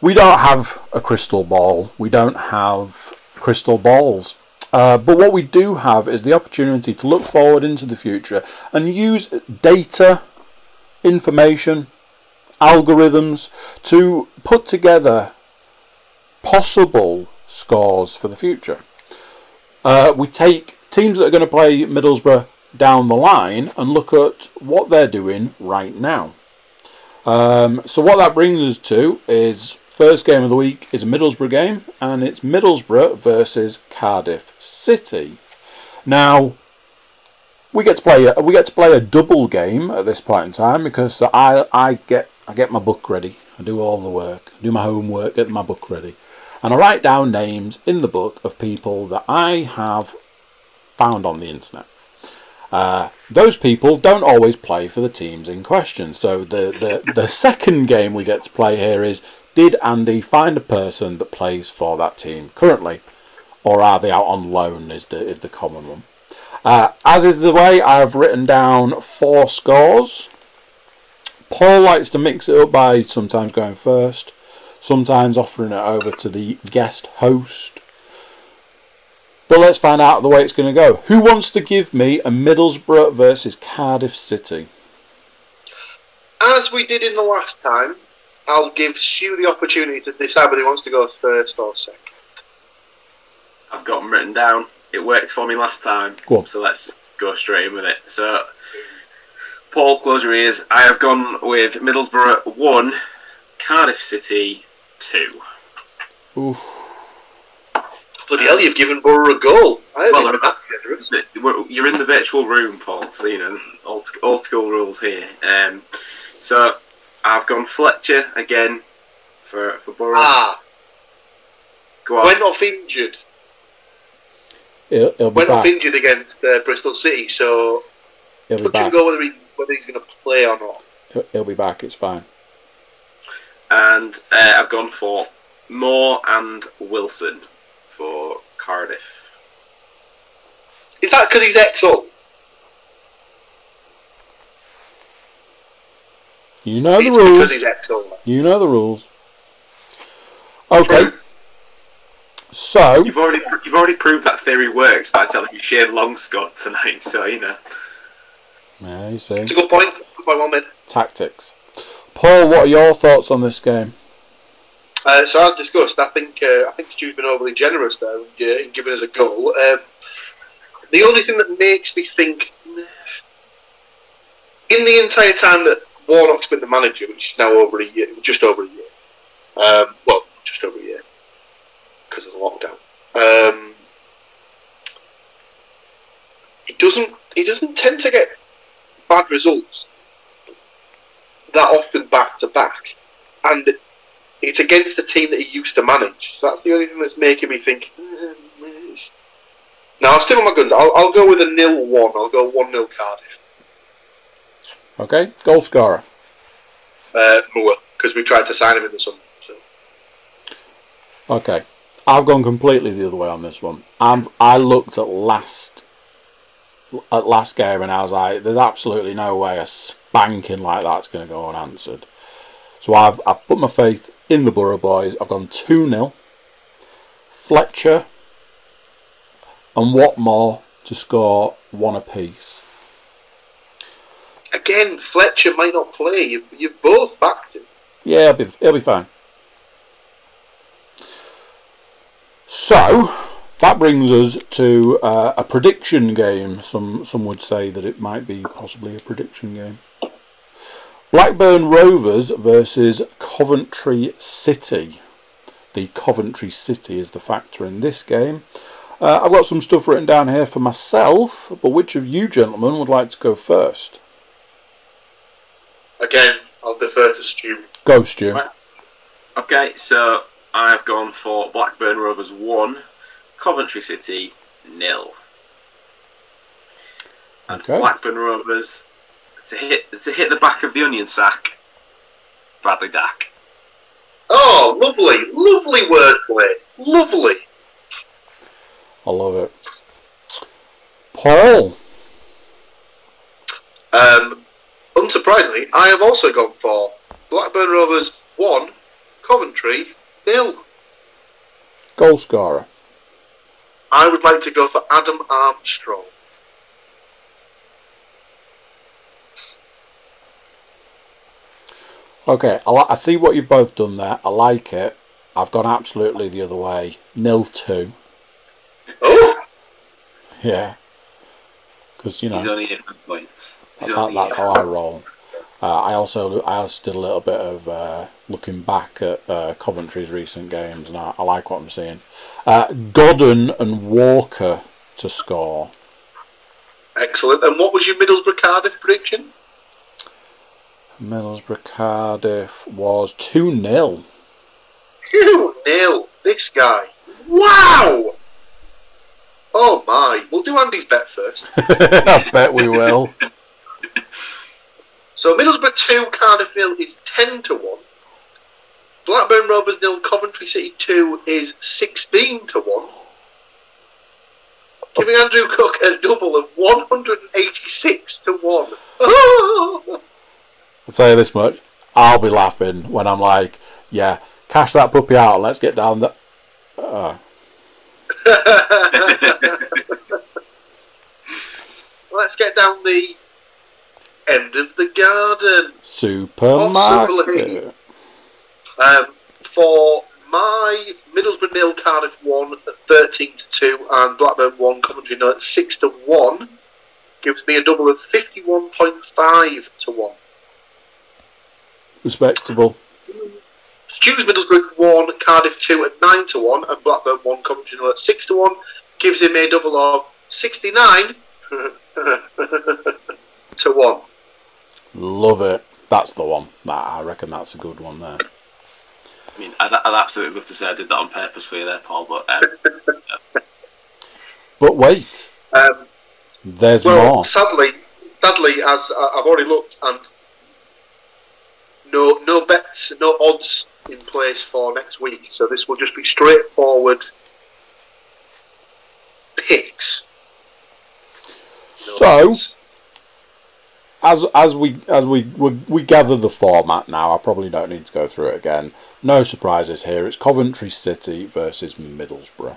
we don't have a crystal ball, we don't have crystal balls. Uh, but what we do have is the opportunity to look forward into the future and use data, information, algorithms to put together possible scores for the future. Uh, we take teams that are going to play Middlesbrough down the line and look at what they're doing right now. Um, so what that brings us to is first game of the week is a Middlesbrough game, and it's Middlesbrough versus Cardiff City. Now we get to play a, we get to play a double game at this point in time because I I get I get my book ready. I do all the work, do my homework, get my book ready, and I write down names in the book of people that I have found on the internet. Uh, those people don't always play for the teams in question. So the, the, the [LAUGHS] second game we get to play here is did Andy find a person that plays for that team currently? Or are they out on loan is the, is the common one. Uh, as is the way, I've written down four scores. Paul likes to mix it up by sometimes going first, sometimes offering it over to the guest host. But let's find out the way it's going to go. Who wants to give me a Middlesbrough versus Cardiff City? As we did in the last time, I'll give Stu the opportunity to decide whether he wants to go first or second. I've got them written down. It worked for me last time. Go on. So let's go straight in with it. So, Paul, close your ears. I have gone with Middlesbrough 1, Cardiff City 2. Oof. Bloody hell, you've given Borough a goal. I haven't Well, been that generous. We're- You're in the virtual room, Paul, so you know, old, old school rules here. Um, so, I've gone Fletcher again for, for Borough. Ah, Go on. went off injured. He'll, he'll be Went off injured against uh, Bristol City, so He'll be touch and back. go whether, he, whether he's going to play or not. He'll- He'll be back. It's fine. And uh, I've gone for Moore and Wilson for Cardiff. Is that because he's ex-Hull? You know the It's rules. because he's ex-Hull. You know the rules. Okay. So You've already you've already proved that theory works by telling me Shane Long scored tonight. [LAUGHS] So you know. yeah, you see It's a good point. Good point, well tactics. Paul, what are your thoughts on this game? Uh, so as discussed, I think uh, I think Stu's been overly generous there uh, in, giving us a goal. Um, the only thing that makes me think, in the entire time that Warnock's been the manager, which is now over a year, just over a year, um, well, just over a year because of the lockdown. Um, he doesn't he doesn't tend to get bad results that often back to back, and it's against the team that he used to manage. So that's the only thing that's making me think. "Mm, No, I'll stick with my guns. I'll, I'll go with a nil one. I'll go one nil Cardiff. Okay, goal scorer. Uh, Moore because we tried to sign him in the summer. So. Okay, I've gone completely the other way on this one. I'm, I looked at last at last game and I was like, "There's absolutely no way a spanking like that's going to go unanswered." So I've I've put my faith in the Borough boys. I've gone two 0 Fletcher and Watmore to score one apiece. Again, Fletcher might not play. You, you've both backed him. Yeah, it'll be, it'll be fine. So that brings us to uh, a prediction game. Some some would say that it might be possibly a prediction game. Blackburn Rovers versus Coventry City. The Coventry City is the factor in this game. Uh, I've got some stuff written down here for myself, but which of you gentlemen would like to go first? Again, I'll defer to Stu. Go, Stu. Right. Okay, so I've gone for Blackburn Rovers 1, Coventry City nil. And Okay. Blackburn Rovers to hit to hit the back of the onion sack, Bradley Dack. Oh, lovely, lovely wordplay. Lovely. I love it. Paul. Um, unsurprisingly, I have also gone for Blackburn Rovers 1, Coventry nil. Goal scorer. I would like to go for Adam Armstrong. Okay, I, I see what you've both done there. I like it. I've gone absolutely the other way. Nil two. Oh! Yeah. Because you know He's only 8 points. He's that's how, that's how I roll. Uh, I also I also did a little bit of uh, looking back at uh, Coventry's recent games, and I, I like what I'm seeing. Uh, Godden and Walker to score. Excellent. And what was your Middlesbrough Cardiff prediction? Middlesbrough Cardiff was two 0 Two nil. This guy. Wow! Oh my. We'll do Andy's bet first. [LAUGHS] I bet we will. [LAUGHS] So Middlesbrough 2, Cardiff nil is 10 to 1. Blackburn Rovers nil, Coventry City 2 is 16 to 1. Giving Andrew Cook a double of 186 to 1. [LAUGHS] I'll tell you this much: I'll be laughing when I'm like, "Yeah, cash that puppy out. Let's get down the." Uh, [LAUGHS] Let's get down the end of the garden. supermarket. Um, for my Middlesbrough nil, Cardiff 1 at 13 to 2, and Blackburn 1, Coventry nil 6 to 1, gives me a double of 51.5 to 1. Respectable. Stu's Middlesbrough 1, Cardiff 2 at 9 to 1, and Blackburn 1, Coventry nil at 6 to 1, gives him a double of 69 [LAUGHS] to 1. Love it. That's the one. That I reckon that's a good one there. I mean, I'd, I'd absolutely love to say I did that on purpose for you there, Paul, but um, But wait, Um, there's Well, more. sadly, sadly, as I- I've already looked, and no, no bets, no odds in place for next week. So this will just be straightforward picks. No So, odds. as as we as we, we we gather the format now, I probably don't need to go through it again. No surprises here. It's Coventry City versus Middlesbrough.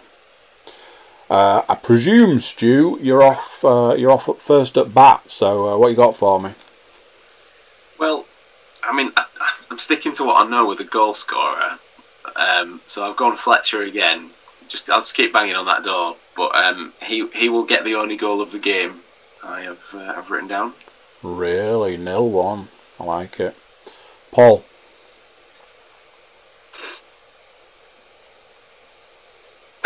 Uh, I presume, Stu, you're off. Uh, you're off at first at bat. So, uh, what you got for me? well, I mean, I, I'm sticking to what I know with the goal scorer. Um, so I've gone Fletcher again. Just I'll just keep banging on that door, but um, he he will get the only goal of the game. I have uh, I've written down. Really, nil one. I like it. Paul. [SIGHS]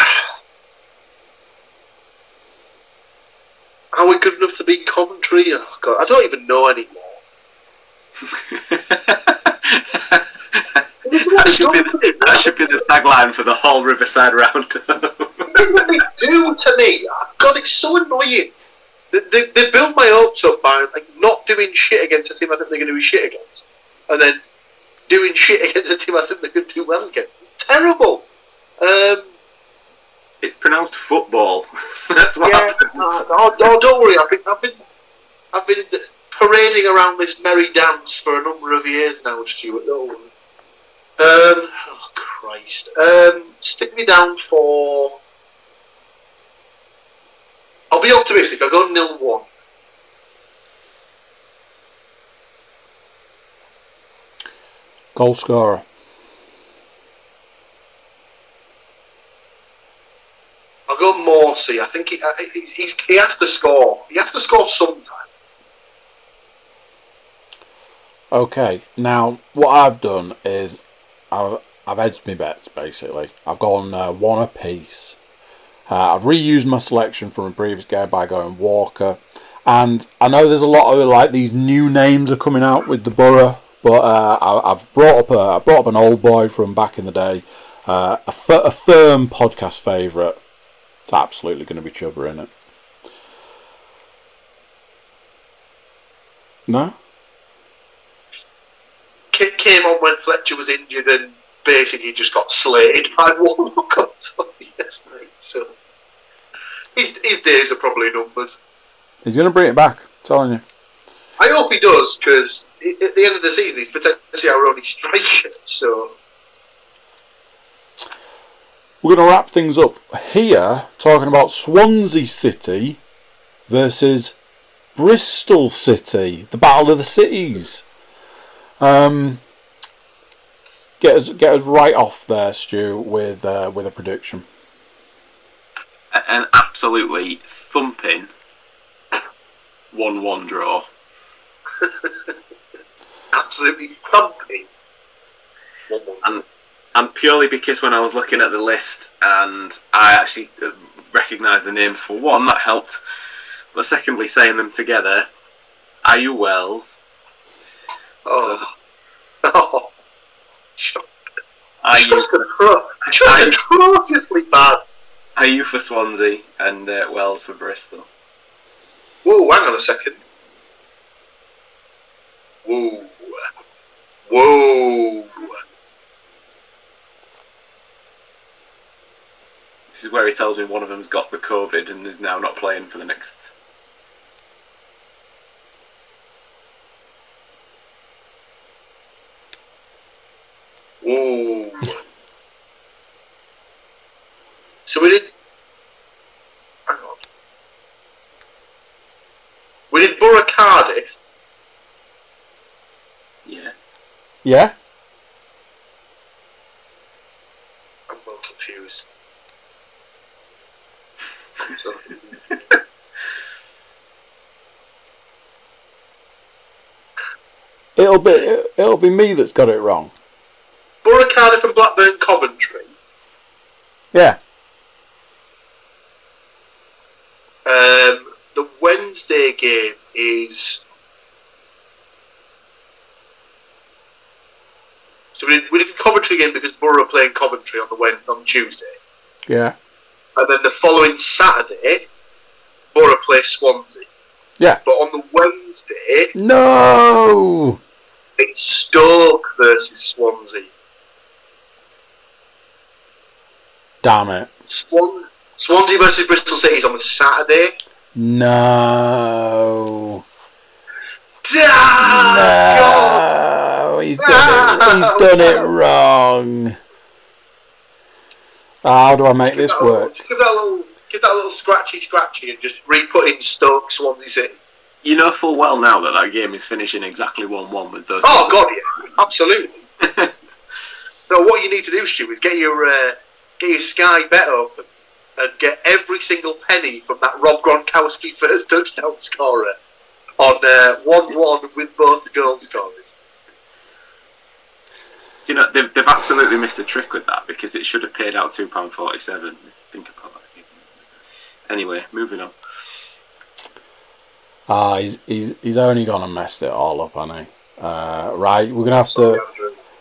are we good enough to beat Coventry? Oh God, I don't even know anymore. This that, should be do to me. the, that should be the tagline for the whole Riverside round. [LAUGHS] This is what they do to me. God, it's so annoying. They, they, they build my hopes up by like not doing shit against a team I think they're going to do shit against, and then doing shit against a team I think they're going to do well against. It's terrible. Um, it's pronounced football. [LAUGHS] That's what yeah, happens. oh, oh, don't worry. I've been, I've been, I've been parading around this merry dance for a number of years now, Stuart. Don't. Um, oh Christ. Um, stick me down for. I'll be optimistic. I'll go nil one. Goal scorer. I'll go Morsy. I think he, he, he's, he has to score. He has to score sometime. Okay, now what I've done is I've, I've edged my bets basically. I've gone uh, one apiece. Uh, I've reused my selection from a previous game by going Walker, and I know there's a lot of like these new names are coming out with the Borough, but uh, I, I've brought up a I brought up an old boy from back in the day, uh, a, firm podcast favourite. It's absolutely going to be Chuba in it. No. Ca- Came on when Fletcher was injured and basically just got slated by Warnock something yesterday. So his, his days are probably numbered. He's going to bring it back. I'm telling you. I hope he does because at the end of the season he's potentially our only striker. So We're going to wrap things up here talking about Swansea City versus Bristol City, the battle of the cities. Um, get us get us right off there, Stu, with uh, with a prediction. An absolutely thumping 1 1 draw. [LAUGHS] absolutely thumping. One more. And and purely because when I was looking at the list and I actually uh, recognised the names for one, that helped. But secondly, saying them together, Ayew Wells, Oh. [LAUGHS] Oh. Shut Ayew, Just atro- just atrociously bad. Ayew for Swansea, and uh, Wells for Bristol. Whoa, hang on a second. Whoa. Whoa. This is where he tells me one of them's got the COVID and is now not playing for the next. Whoa. so we did. Hang on. We did Borough Cardiff. Yeah. Yeah. I'm well confused. It'll be it'll be me that's got it wrong. Borough Cardiff and Blackburn Coventry. Yeah. Um, the Wednesday game is. So we did, we did Coventry game because Borough are playing Coventry on the Wed on Tuesday, Yeah. and then the following Saturday, Borough play Swansea. Yeah. But on the Wednesday, No. it's Stoke versus Swansea. Damn it. Swan, Swansea versus Bristol City is on the Saturday. No. Ah, God! No, he's done it. He's [LAUGHS] done it wrong. How do I make this Give that a little- work? Give that little, give that a little scratchy, scratchy, and just re-put in Stoke Swansea City. You know full well now that that game is finishing exactly 1 1 with those. Oh God, yeah, absolutely. [LAUGHS] so, what you need to do, Stu, is get your uh, get your Sky bet open and get every single penny from that Rob Gronkowski [LAUGHS] first touchdown scorer on uh, one-one with both the goal scorers. You know, they've, they've absolutely missed a trick with that because it should have paid out £2.47. if you Think about it. Anyway, moving on. Ah, he's he's he's only gone and messed it all up, hasn't he? Uh, right, we're gonna have to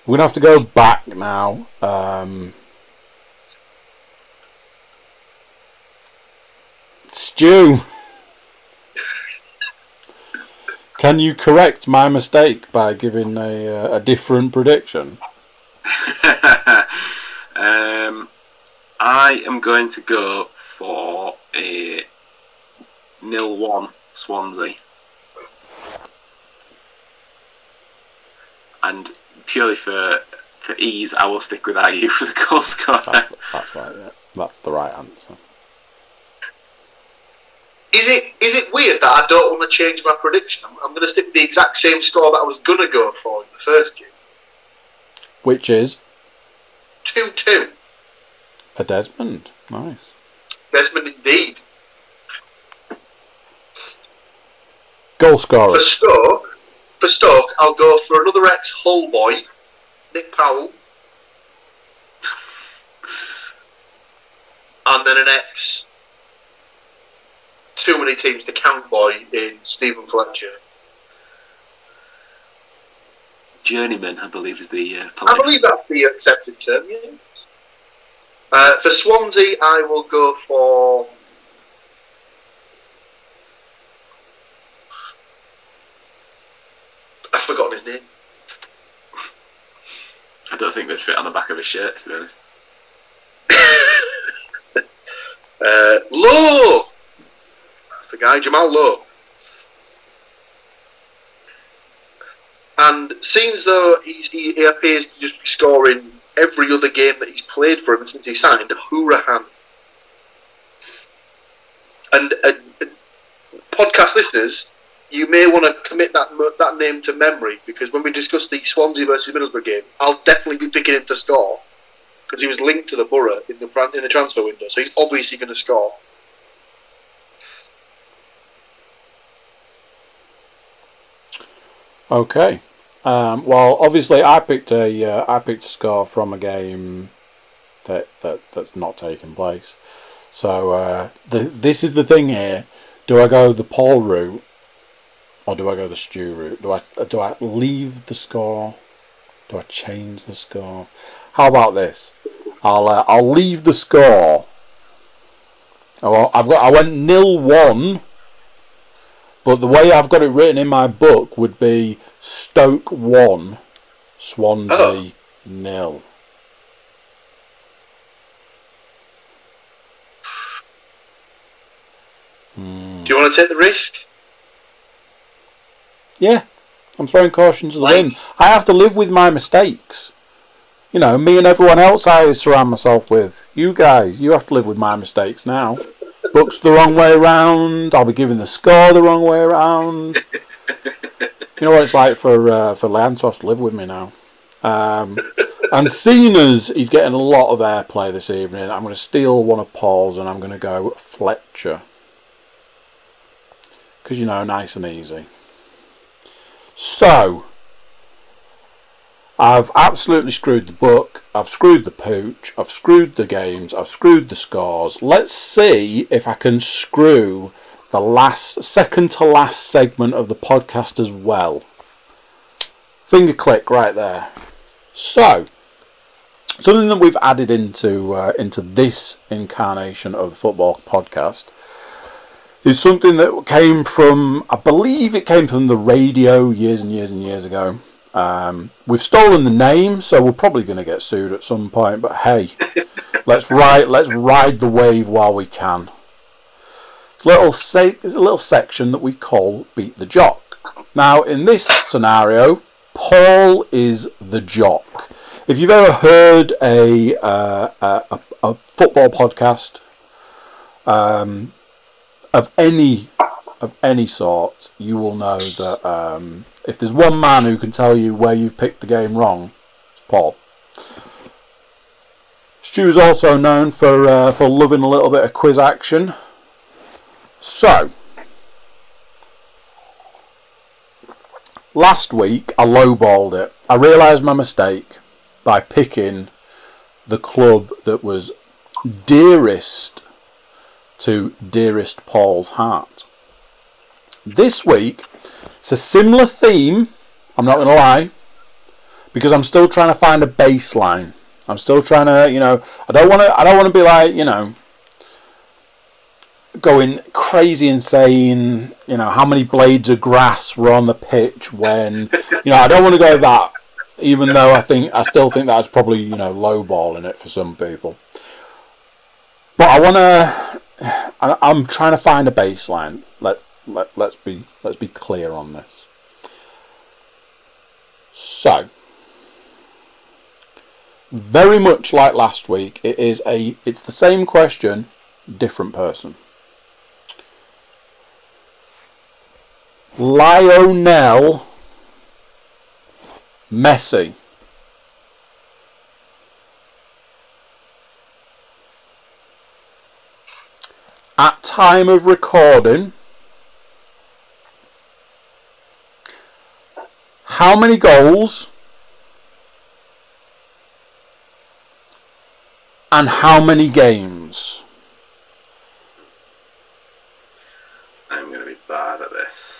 we're gonna have to go back now. Um, Stu, can you correct my mistake by giving a uh, a different prediction? [LAUGHS] um, I am going to go for a nil one Swansea, and purely for for ease, I will stick with Ayew for the goal scorer. That's, that's right. Yeah, that's the right answer. Is it is it weird that I don't want to change my prediction? I'm, I'm going to stick with the exact same score that I was going to go for in the first game. Which is 2 2. a Desmond. Nice. Desmond indeed. Goal scorer. For. Stoke, for Stoke, I'll go for another ex Hull boy, Nick Powell. And then an ex too many teams to count boy in Steven Fletcher. Journeyman, I believe, is the uh, I believe that's the accepted term, yes. Uh, for Swansea, I will go for. I've forgotten his name. I don't think they'd fit on the back of his shirt, to be honest. [LAUGHS] Uh, Lowe! Guy, Jamal Lowe. And seems though he, he appears to just be scoring every other game that he's played for him since he signed, Hourihane. And uh, podcast listeners, you may want to commit that that name to memory because when we discuss the Swansea versus Middlesbrough game, I'll definitely be picking him to score because he was linked to the Boro in the in the transfer window, so he's obviously going to score. Okay. Um, well, obviously, I picked a uh, I picked a score from a game that that that's not taking place. So uh, the this is the thing here. Do I go the Paul route, or do I go the Stu route? Do I do I leave the score? Do I change the score? How about this? I'll uh, I'll leave the score. Oh, I've got I went nil one. But the way I've got it written in my book would be Stoke 1, Swansea Oh. nil. Hmm. Do you want to take the risk? Yeah, I'm throwing caution to the wind. I have to live with my mistakes. You know, me and everyone else I surround myself with. You guys, you have to live with my mistakes now. Books the wrong way around. I'll be giving the score the wrong way around. You know what it's like for uh, for Leanne to live with me now. Um, and seeing as he's getting a lot of airplay this evening, I'm going to steal one of Paul's and I'm going to go Fletcher. Because, you know, nice and easy. So, I've absolutely screwed the book, I've screwed the pooch, I've screwed the games, I've screwed the scores. Let's see if I can screw the last, second to last segment of the podcast as well. Finger click right there. So, something that we've added into uh, into this incarnation of the football podcast is something that came from, I believe it came from the radio years and years and years ago. Um, we've stolen the name, so we're probably going to get sued at some point. But hey, [LAUGHS] let's ride let's ride the wave while we can. It's a little se- it's a little section that we call beat the jock. Now, in this scenario, Paul is the jock. If you've ever heard a uh, a, a, a football podcast, um, of any of any sort, you will know that um, if there's one man who can tell you where you've picked the game wrong, it's Paul. Stu's also known for uh, for loving a little bit of quiz action. So, last week I lowballed it. I realised my mistake by picking the club that was dearest to dearest Paul's heart. This week, it's a similar theme. I'm not going to lie, because I'm still trying to find a baseline. I'm still trying to, you know, I don't want to. I don't want to be like, you know, going crazy and saying, You know, how many blades of grass were on the pitch when, you know, I don't want to go that. Even though I think I still think that's probably you know lowballing it for some people. But I want to. I'm trying to find a baseline. Let's let, let's be let's be clear on this. So, very much like last week, it is a it's the same question, different person. Lionel Messi. At time of recording, how many goals and how many games? I'm going to be bad at this.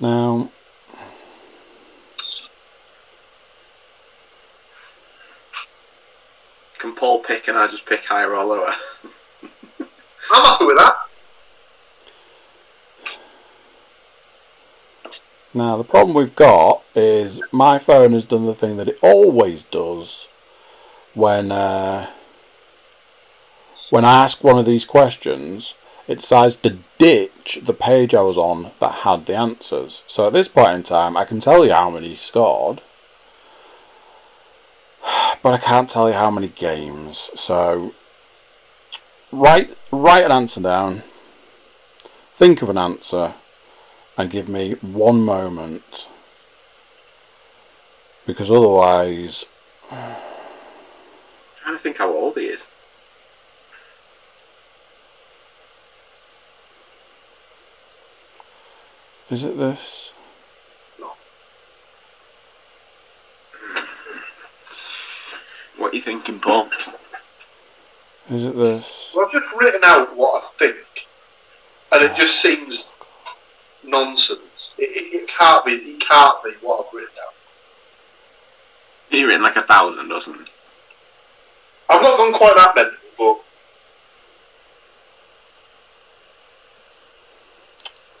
Now, Can Paul pick and I just pick higher or lower? I'm happy with that. Now the problem we've got is my phone has done the thing that it always does when uh, when I ask one of these questions. It decides to ditch the page I was on that had the answers. So at this point in time, I can tell you how many scored, but I can't tell you how many games. So write write an answer down. Think of an answer and give me one moment because otherwise I'm [SIGHS] trying to think how old he is. is it this No. [SIGHS] What are you thinking, Paul? is it this Well, I've just written out what I think, and it ah. just seems nonsense. It, it, it can't be. It can't be what I've written down. You're in like a thousand or something. I've not gone quite that mental, but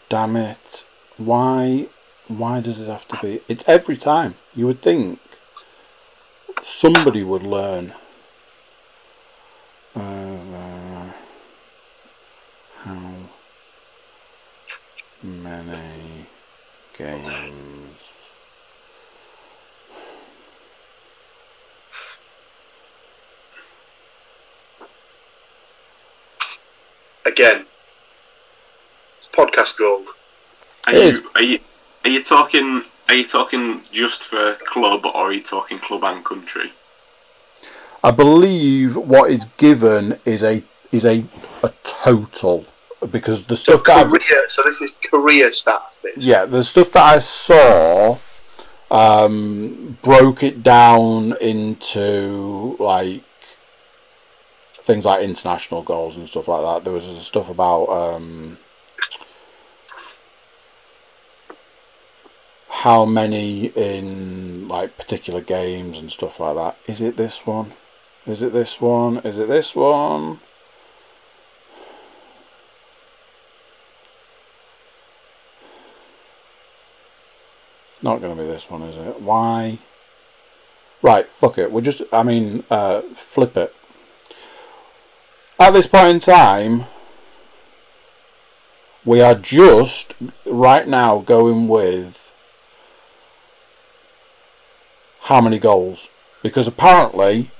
damn it why why does it have to be it's every time you would think somebody would learn uh, many games again, it's podcast gold. Are It you, is. are you are you talking are you talking just for club or are you talking club and country? I believe what is given is a is a a total because the So stuff that I've. So this is career stats. Bit. yeah, the stuff that I saw um, broke it down into like things like international goals and stuff like that. There was stuff about um, how many in like particular games and stuff like that. Is it this one? Is it this one? Is it this one? Not going to be this one, is it? Why? Right, fuck it. We'll just, I mean, uh, flip it. At this point in time, we are just right now going with how many goals. Because apparently,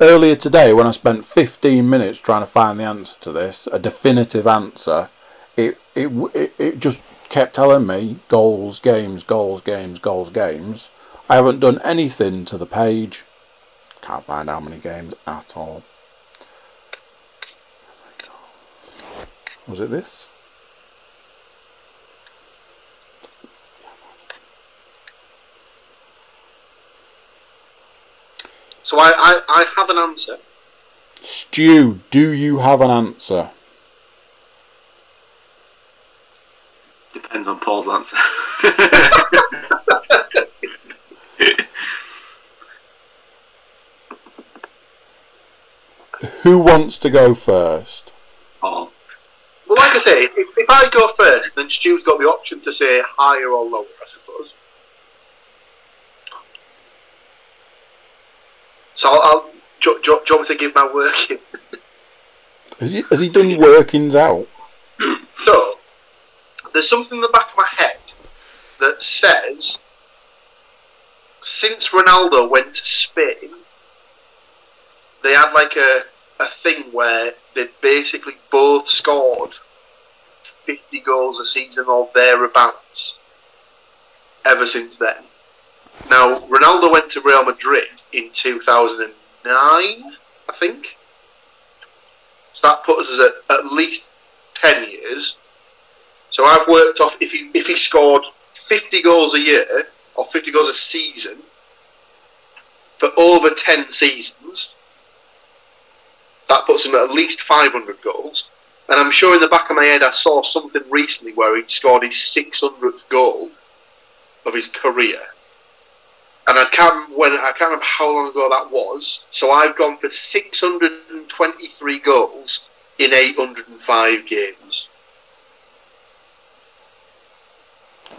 earlier today, when I spent 15 minutes trying to find the answer to this, a definitive answer, it it it, it just kept telling me goals, games, goals, games, goals, games. I haven't done anything to the page. Can't find how many games at all. Was it this? So I, I, I have an answer. Stu, do you have an answer? Depends on Paul's answer. [LAUGHS] Who wants to go first? Paul. Well, like I say, if, if I go first, then Stu's got the option to say higher or lower, I suppose. So I'll, I'll do, do, do you want me to give my working? Has he, has he done workings out? So, there's something in the back of my head that says since Ronaldo went to Spain, they had like a, a thing where they basically both scored 50 goals a season or thereabouts ever since then. Now, Ronaldo went to Real Madrid in 2009, I think. So that puts us at at least 10 years. So I've worked off if he if he scored 50 goals a year or 50 goals a season for over 10 seasons, that puts him at least 500 goals. And I'm sure in the back of my head I saw something recently where he'd scored his 600th goal of his career. And I can't when I can't remember how long ago that was. So I've gone for 623 goals in 805 games.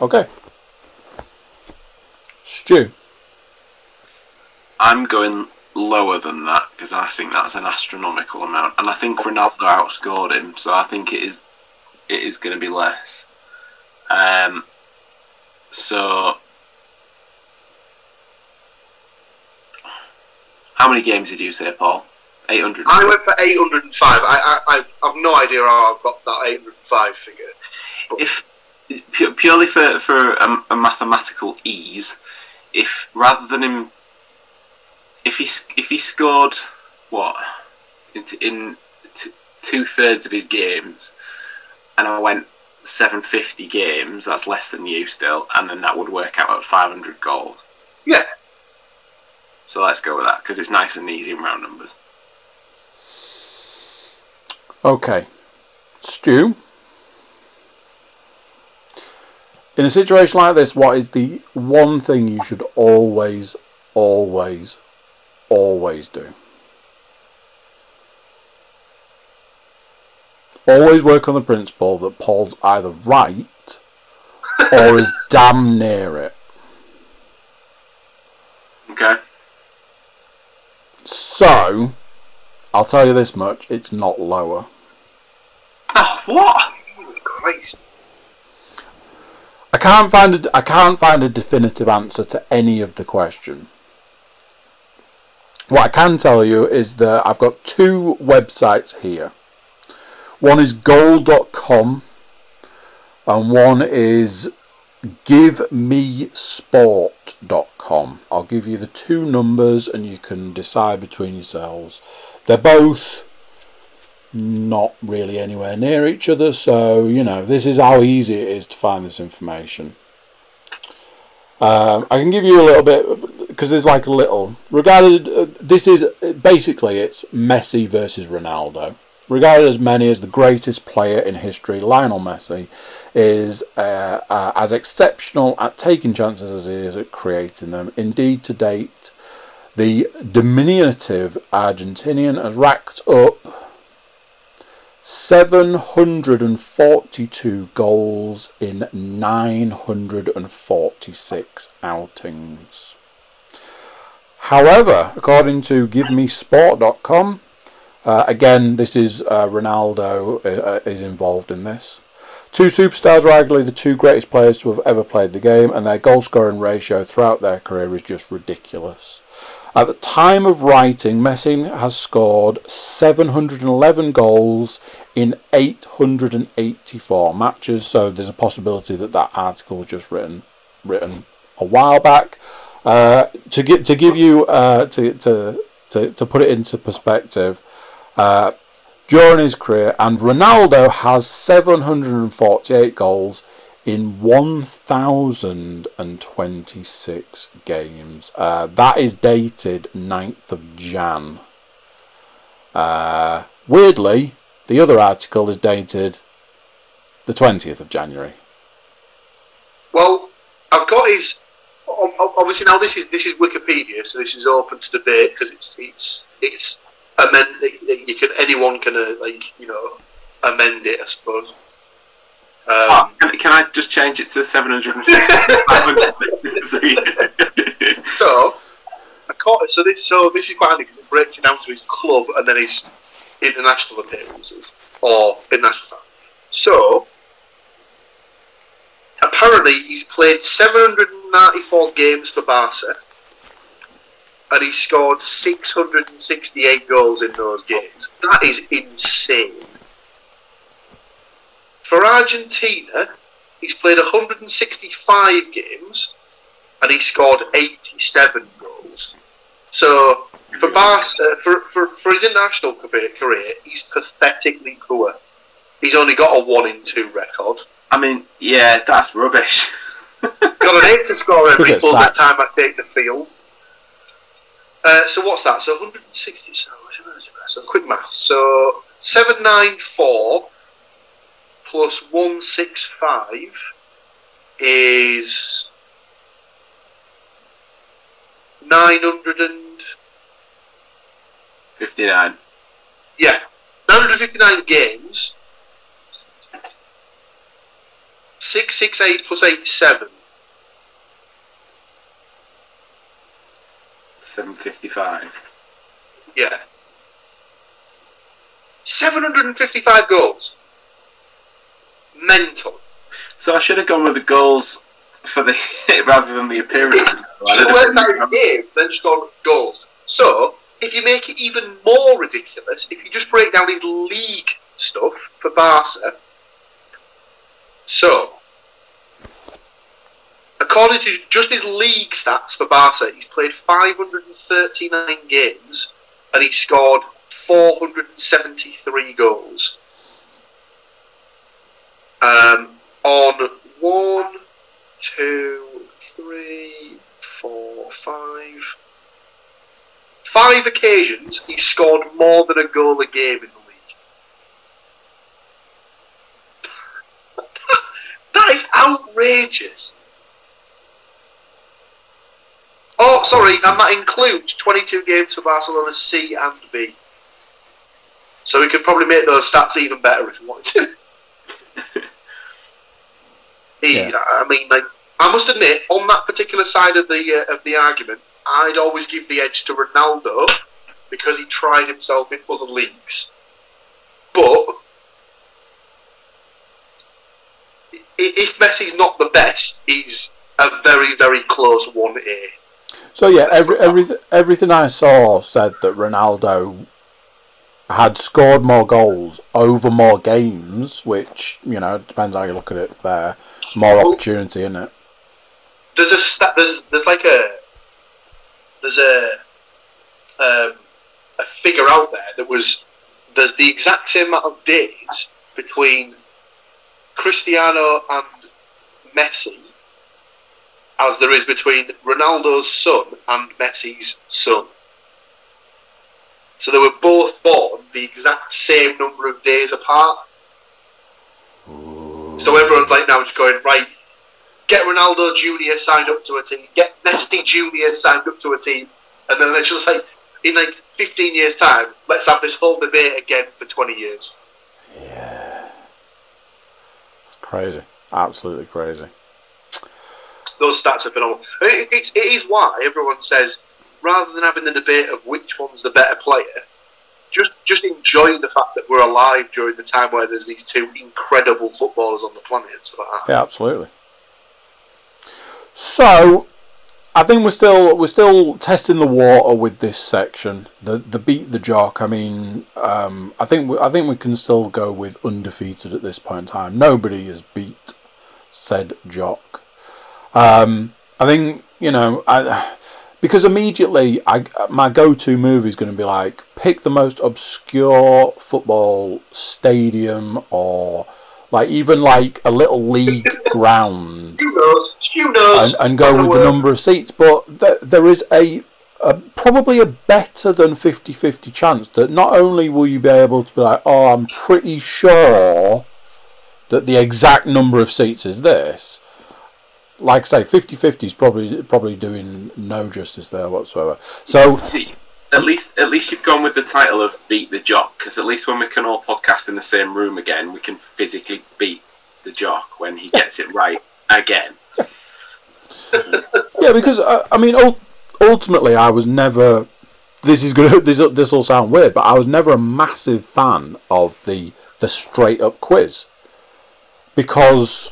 Okay. Stu. I'm going lower than that because I think that's an astronomical amount, and I think Ronaldo outscored him, so I think it is it is going to be less. Um, so how many games did you say, Paul? Eight hundred. I went for 805. I, I, I have no idea how I've got that 805 figure. if pu- purely for for a, a mathematical ease, if rather than him, if he if he scored what in, in t- two thirds of his games, and I went seven fifty games, that's less than you still, and then that would work out at five hundred goals. Yeah. So let's go with that because it's nice and easy in round numbers. Okay. Stu. In a situation like this, what is the one thing you should always, always, always do? Always work on the principle that Paul's either right or is damn near it. Okay. So, I'll tell you this much: it's not lower. Oh, what? Christ. I can't find a, I can't find a definitive answer to any of the question. What I can tell you is that I've got two websites here. One is goal.com and one is givemesport.com. I'll give you the two numbers and you can decide between yourselves. They're both not really anywhere near each other, so you know this is how easy it is to find this information. Um, I can give you a little bit because there's like a little regarded. Uh, this is basically it's Messi versus Ronaldo. Regarded as many as the greatest player in history, Lionel Messi is uh, uh, as exceptional at taking chances as he is at creating them. Indeed, to date, the diminutive Argentinian has racked up 742 goals in 946 outings. However, according to GiveMeSport.com, uh, again, this is uh, Ronaldo uh, is involved in this. Two superstars are arguably the two greatest players to have ever played the game, and their goal scoring ratio throughout their career is just ridiculous. At the time of writing, Messi has scored 711 goals in 884 matches. So there's a possibility that that article was just written written a while back. Uh, to get to give you uh, to, to to to put it into perspective, uh, during his career, and Ronaldo has 748 goals in 1,026 games. Uh, that is dated 9th of Jan. Uh, weirdly, the other article is dated the 20th of January. Well, I've got his. ob- ob- Obviously, now this is this is Wikipedia, so this is open to debate because it's it's it's amend. You can anyone can uh, like you know amend it, I suppose. Um, Oh, can, can I just change it to 750? [LAUGHS] So, I caught, so this so this is quite handy because it breaks it down to his club and then his international appearances or international stats. So, apparently he's played 794 games for Barca, and he scored 668 goals in those games. That is insane. For Argentina, he's played 165 games and he scored 87 goals. So for Barca, for, for, for his international career, career, he's pathetically poor. He's only got a one in two record. I mean, yeah, that's rubbish. [LAUGHS] Got an eight to score every Should full sacked. time I take the field. Uh, so what's that? So 160. So, so quick math. So 794 plus 165 is 900 and 59. yeah 959 games. 668 plus 87. 755. Yeah. 755 goals. Mental. So I should have gone with the goals for the [LAUGHS] rather than the appearances. You worked out games, then just scored goals. So, if you make it even more ridiculous, if you just break down his league stuff for Barca. So, according to just his league stats for Barca, he's played 539 games and he scored 473 goals. Um, on one, two, three, four, five. Five occasions he scored more than a goal a game in the league. [LAUGHS] that is outrageous. Oh, sorry, and that includes 22 games for Barcelona C and B. So we could probably make those stats even better if we wanted to. [LAUGHS] He, Yeah. I mean, like, I must admit, on that particular side of the uh, of the argument, I'd always give the edge to Ronaldo because he tried himself in other leagues. But if Messi's not the best, he's a very, very close one here. So yeah, every, everything everything I saw said that Ronaldo had scored more goals over more games, which you know depends how you look at it. There, more opportunity in it. There's a sta- there's there's like a there's a um, a figure out there that was there's the exact same amount of days between Cristiano and Messi as there is between Ronaldo's son and Messi's son. So they were both born the exact same number of days apart. So everyone's like now just going right. Get Ronaldo Junior signed up to a team. Get Messi Junior signed up to a team, and then it's just like in like 15 years' time, let's have this whole debate again for 20 years. Yeah, it's crazy, absolutely crazy. Those stats are phenomenal. And It, it is why everyone says, rather than having the debate of which one's the better player, just just enjoy the fact that we're alive during the time where there's these two incredible footballers on the planet that. Yeah, absolutely. So, I think we're still we're still testing the water with this section. The the beat the jock. I mean, um, I think we, I think we can still go with undefeated at this point in time. Nobody has beat said jock. Um, I think you know I. Because immediately, I, my go-to move is going to be like pick the most obscure football stadium, or like even like a little league [LAUGHS] ground, Who knows? Who knows? and, and go with the number of seats. But th- there is a a, probably a better than 50-50 chance that not only will you be able to be like, oh, I'm pretty sure that the exact number of seats is this. Like I say, 50-50 is probably probably doing no justice there whatsoever. So at least at least you've gone with the title of beat the jock because at least when we can all podcast in the same room again, we can physically beat the jock when he gets it right again. yeah, because uh, I mean, ultimately, I was never. This is gonna. [LAUGHS] This this will sound weird, but I was never a massive fan of the the straight up quiz because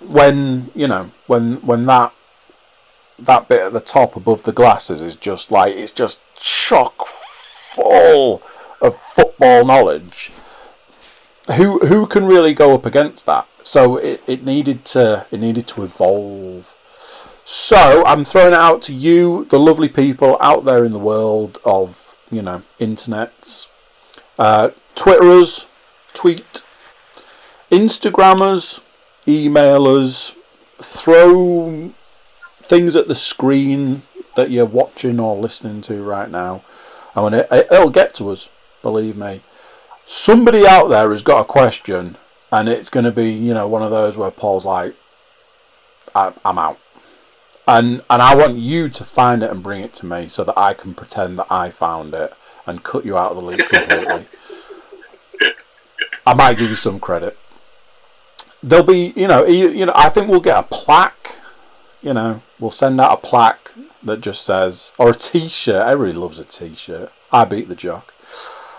when you know when when that that bit at the top above the glasses is just like it's just chock full of football knowledge. Who who can really go up against that? So it, it needed to it needed to evolve. So I'm throwing it out to you, the lovely people out there in the world of you know internets, uh, Twitterers, tweet, Instagrammers, emailers, throw things at the screen that you're watching or listening to right now. I mean, it, it'll get to us, believe me. Somebody out there has got a question, and it's going to be, you know, one of those where Paul's like, I, "I'm out," and and I want you to find it and bring it to me so that I can pretend that I found it and cut you out of the loop completely. [LAUGHS] I might give you some credit. There'll be, you know, you, you know, I think we'll get a plaque. You know, we'll send out a plaque that just says, or a T-shirt. Everybody loves a T-shirt. I beat the jock.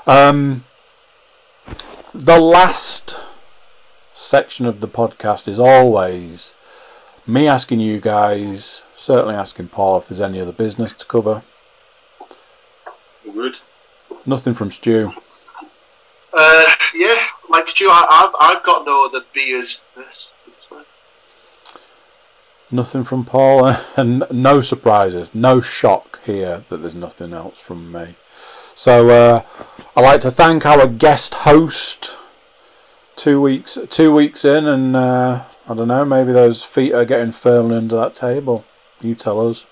Um, the last section of the podcast is always me asking you guys, certainly asking Paul if there's any other business to cover. Good. Nothing from Stu. Uh, yeah, like Stu, I, I've, I've got no other beers. Nothing from Paul, [LAUGHS] and no surprises, no shock here that there's nothing else from me. So uh, I'd like to thank our guest host. Two weeks, two weeks in, and uh, I don't know. Maybe those feet are getting firmly under that table. You tell us.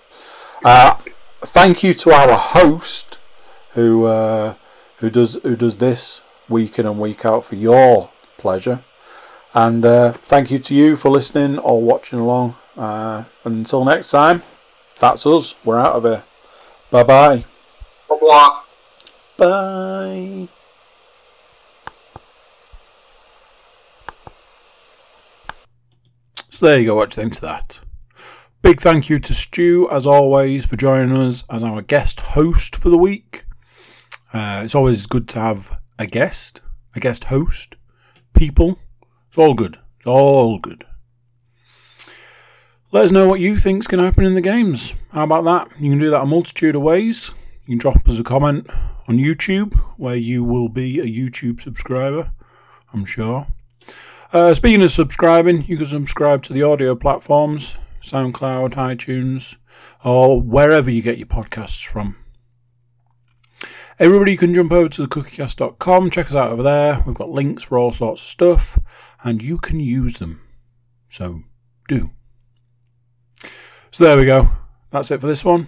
Uh, thank you to our host, who uh, who does who does this week in and week out for your pleasure. And uh, thank you to you for listening or watching along. Uh, until next time, that's us. We're out of here. Bye bye. Au revoir. Bye. So there you go, what do you think to that? Big thank you to Stu, as always, for joining us as our guest host for the week. Uh, it's always good to have a guest, a guest host, people. It's all good. It's all good. Let us know what you think's going to happen in the games. How about that? You can do that a multitude of ways. You can drop us a comment on YouTube, where you will be a YouTube subscriber, I'm sure. Uh, speaking of subscribing, you can subscribe to the audio platforms SoundCloud, iTunes, or wherever you get your podcasts from. Everybody can jump over to the cookiecast.com, check us out over there. We've got links for all sorts of stuff, and you can use them. So do. So there we go. That's it for this one.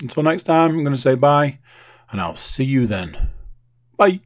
Until next time, I'm going to say bye, and I'll see you then. Bye.